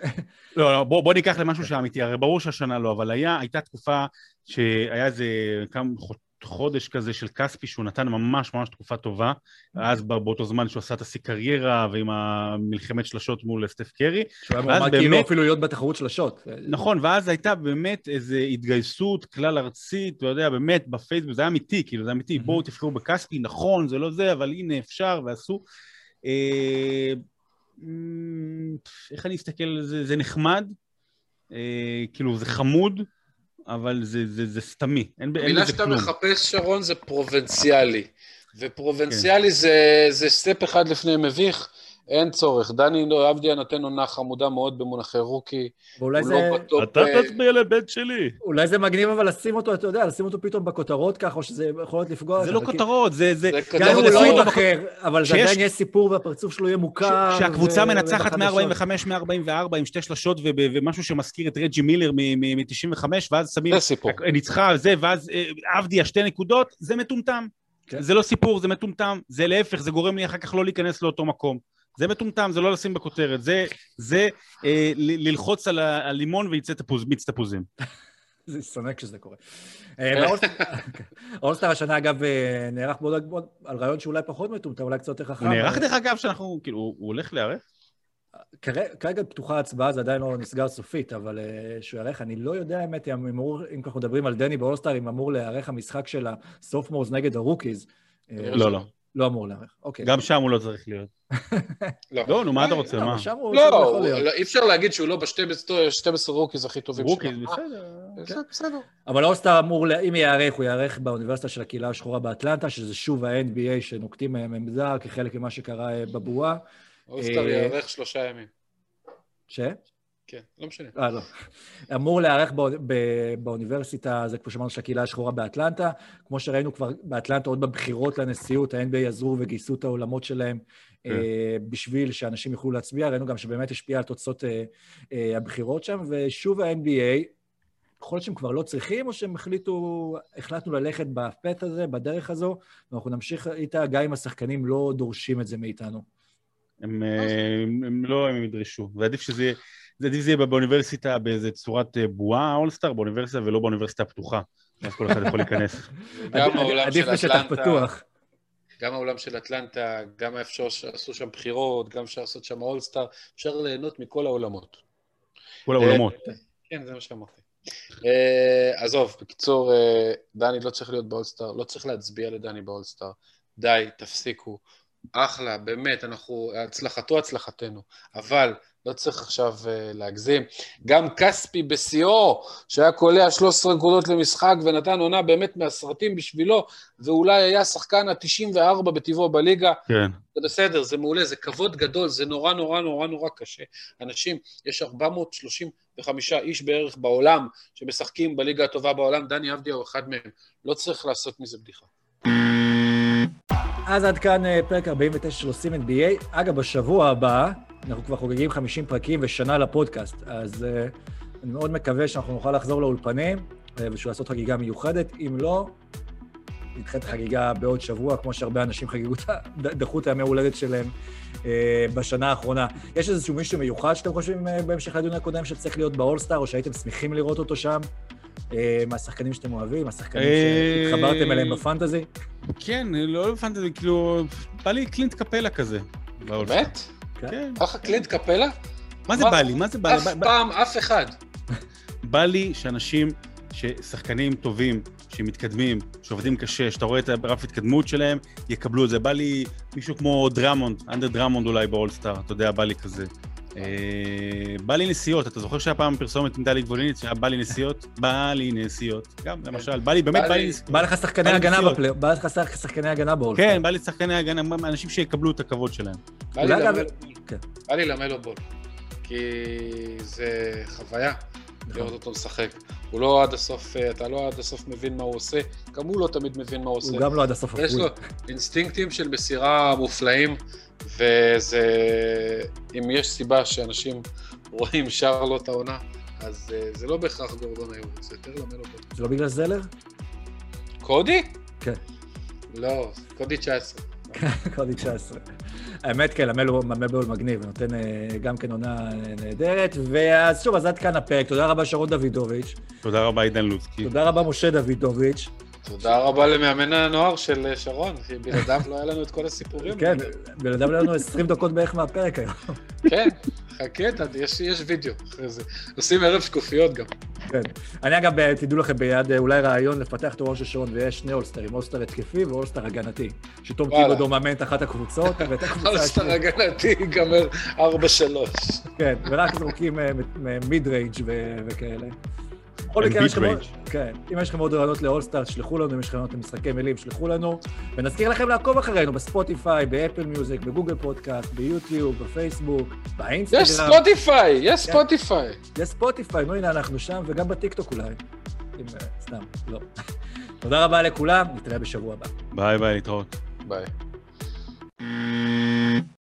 לא, לא, בוא, בוא ניקח למשהו שאמיתי, הרי ברור שהשנה לא, אבל היה, הייתה תקופה שהיה איזה כמה חודש כזה של כספי שהוא נתן ממש ממש תקופה טובה, אז באותו זמן שהוא עשה את השיא קריירה ועם המלחמת שלשות מול סטף קרי, שהוא היה מועמד כאילו אפילו להיות בתחרות של השוט. נכון, ואז הייתה באמת איזו התגייסות כלל ארצית, אתה יודע, באמת בפייסבוק, זה היה אמיתי, כאילו, זה אמיתי, בואו תבחרו בכספי, נכון, זה לא זה, אבל הנה אפשר, ועשו. אה, איך אני אסתכל על זה? זה נחמד, אה, כאילו, זה חמוד, אבל זה, זה, זה סתמי, אין, ב- אין המילה בזה שאתה כלום. מחפש, שרון, זה פרובנציאלי. ופרובנציאלי זה, זה סטפ אחד לפני מביך, אין צורך. דני אבדיה נותן עונה חמודה מאוד במונחי רוקי. ואולי זה, לא בטופ... אתה אה, תצביע לבן שלי. אולי זה מגניב אבל לשים אותו, אתה יודע, לשים אותו פתאום בכותרות ככה, או שזה יכול להיות לפגוע. זה לא כותרות, זה... זה... גם אם הוא לא לשים ייבחר, אבל זה עדיין יהיה סיפור והפרצוף שלו יהיה מוכר. שהקבוצה מנצחת ובחדשות. מ-45-144 עם שתי שלשות וב- ומשהו שמזכיר את רג'י מילר מ-95, ואז שמים... זה סיפור. ניצחה על זה, ואז אה, עבדיה שתי נקודות, זה מטומטם. כן. זה לא סיפור, זה מטומטם. זה להפך, זה גורם לי אחר כך לא להיכנס לאותו מקום. זה מטומטם, זה לא לשים בכותרת. זה, זה אה, ל- ללחוץ על הלימון ויצא תפוז, מיץ תפוזים. [laughs] זה שונא כשזה קורה. [laughs] אה, האולסטאר [laughs] השנה, אגב, אה, נערך בעוד, בעוד- על רעיון שאולי פחות מטומטם, אולי קצת יותר חכם. הוא נערך אבל- דרך אגב שאנחנו, כאילו, הוא הולך להיערך? כרגע פתוחה ההצבעה, זה עדיין לא נסגר סופית, אבל אה, שהוא ייערך, אני לא יודע האמת, אם אמור, אם אנחנו מדברים על דני באולסטאר, אם אמור להיערך המשחק של ה sophomores נגד ה rookies. אה, לא, לא. לא אמור להיערך, אוקיי. גם שם הוא לא צריך להיות. לא. לא, נו, מה אתה רוצה, לא, מה? אבל שם הוא לא, להיות. לא, אי אפשר להגיד שהוא לא ב-12 rookies הכי טובים rookie, שלו. בסדר. בסדר, בסדר. אבל האולסטאר אמור, אם ייערך, הוא ייערך באוניברסיטה של הקהילה השחורה באטלנטה, שזה שוב ה-NBA שנוקטים מהם עמדה כחלק ממה שקרה אה, בבועה. אולסטאר אה, יארך שלושה ימים. ש? כן, לא משנה. אה, לא. אמור להיערך בא, באוניברסיטה, זה כמו שאמרנו, של הקהילה השחורה באטלנטה. כמו שראינו כבר באטלנטה, עוד בבחירות לנשיאות, ה-NBA עזרו וגייסו את העולמות שלהם כן. אה, בשביל שאנשים יוכלו להצביע. ראינו גם שבאמת השפיע על תוצאות אה, אה, הבחירות שם, ושוב ה-NBA, יכול להיות שהם כבר לא צריכים, או שהם החליטו, החלטנו ללכת בפת הזה, בדרך הזו, ואנחנו נמשיך איתה, גם אם השחקנים לא דורשים את זה מאיתנו. הם, הם, הם לא, הם ידרשו. ועדיף שזה יהיה, זה עדיף שזה יהיה באוניברסיטה באיזה צורת אה, בועה, אולסטאר, באוניברסיטה ולא באוניברסיטה הפתוחה. אז כל אחד יכול להיכנס. [laughs] גם עדיף- העולם עדיף של בשטח אטלנטה, פתוח. גם העולם של אטלנטה, גם איפה שעשו שם בחירות, גם אפשר לעשות שם אולסטאר, אפשר ליהנות מכל העולמות. כל העולמות. כן, זה מה שאמרתי. אה, עזוב, בקיצור, אה, דני לא צריך להיות באולסטאר, לא צריך להצביע לדני באולסטאר. די, תפסיקו. אחלה, באמת, אנחנו, הצלחתו הצלחתנו, אבל לא צריך עכשיו אה, להגזים. גם כספי בשיאו, שהיה קולע 13 נקודות למשחק ונתן עונה באמת מהסרטים בשבילו, ואולי היה השחקן ה-94 בטבעו בליגה, כן. זה בסדר, זה מעולה, זה כבוד גדול, זה נורא נורא נורא נורא קשה. אנשים, יש 435 איש בערך בעולם שמשחקים בליגה הטובה בעולם, דני אבדיה הוא אחד מהם. לא צריך לעשות מזה בדיחה. אז עד כאן אה, פרק 49 של עושים NBA. אגב, בשבוע הבא, אנחנו כבר חוגגים 50 פרקים ושנה לפודקאסט, אז uh, אני מאוד מקווה שאנחנו נוכל לחזור לאולפנים uh, ושהוא לעשות חגיגה מיוחדת. אם לא, נדחה את החגיגה בעוד שבוע, כמו שהרבה אנשים חגגו, דחו את הימי הולדת שלהם uh, בשנה האחרונה. יש איזשהו מישהו מיוחד שאתם חושבים uh, בהמשך לדיון הקודם שצריך להיות באולסטאר, או שהייתם שמחים לראות אותו שם? אה, מהשחקנים שאתם אוהבים, השחקנים אה, שהתחברתם אליהם בפנטזי? כן, לא זה כאילו, בא לי קלינט קפלה כזה. באמת? כן. בא לך קלינט קפלה? מה זה? בא לי? מה זה בא לי? אף פעם, אף אחד. בא לי שאנשים, ששחקנים טובים, שמתקדמים, שעובדים קשה, שאתה רואה את הגרף התקדמות שלהם, יקבלו את זה. בא לי מישהו כמו דרמונד, אנדרה דרמונד אולי באולסטאר, אתה יודע, בא לי כזה. אה, בא לי נסיעות, אתה זוכר שהיה פעם פרסומת עם דלי גבוליניץ, שהיה בא לי נסיעות? בא לי נסיעות. גם, למשל, בא לי, באמת בא לי- נסיעות. בא לך שחקני הגנה נסיעות. בפלי... בא לך שח- שחקני הגנה באולסטאר. כן, בא לי שחקני הגנה, אנשים שיקבלו את הכבוד שלהם. בא לי למלו בול. כן. בול. כי זה חוויה נכון. לראות אותו משחק. הוא לא עד הסוף, אה, אתה לא עד הסוף מבין מה הוא עושה, גם הוא לא תמיד מבין מה הוא עושה. הוא גם לא עד הסוף יש. לו אינסטינקטים של מסירה מופלאים, וזה... אם יש סיבה שאנשים רואים שרלוט העונה, אז אה, זה לא בהכרח גורדון היורד, זה יותר למלו בול. זה לא בגלל זלר? קודי? כן. לא, קודי 19. [laughs] קודי 19. האמת, כן, המלו ממבול מגניב, נותן אה, גם כן עונה אה, נהדרת. ואז שוב, אז עד כאן הפרק. תודה רבה, שרון דוידוביץ'. תודה רבה, עידן לוצקי. תודה רבה, משה דוידוביץ'. תודה רבה למאמן הנוער של אה, שרון, כי בלעדיו לא היה לנו את כל הסיפורים. כן. בלעדיו היה לנו 20 דקות בערך מהפרק היום. כן, חכה, יש יש וידאו אחרי זה. עושים ערב שקופיות גם. כן. אני אגב, אה, תדעו לכם, ביד אה, אולי רעיון לפתח את הראש של שרון, ויש שני אולסטרים, אולסטר התקפי ואולסטר הגנתי. שתום טיבודו מאמן את אחת הקבוצות, ואת הקבוצה אולסטר השנייה. הגנתי ייגמר 4-3. כן, ורק זורקים mid-range וכאלה. בכל מקרה, יש. כן, אם יש לכם עוד רעיונות לאולסטאר, שלחו לנו, אם יש לכם רעיונות למשחקי מילים, שלחו לנו. ונזכיר לכם לעקוב אחרינו בספוטיפיי, באפל מיוזיק, בגוגל פודקאסט, ביוטיוב, בפייסבוק, באינסטגרם. יש ספוטיפיי, יש כן. ספוטיפיי. יש ספוטיפיי, נו הנה אנחנו שם, וגם בטיקטוק אולי. אם, אה, סתם, לא. [laughs] תודה רבה לכולם, נתראה בשבוע הבא. ביי ביי, להתראות. ביי.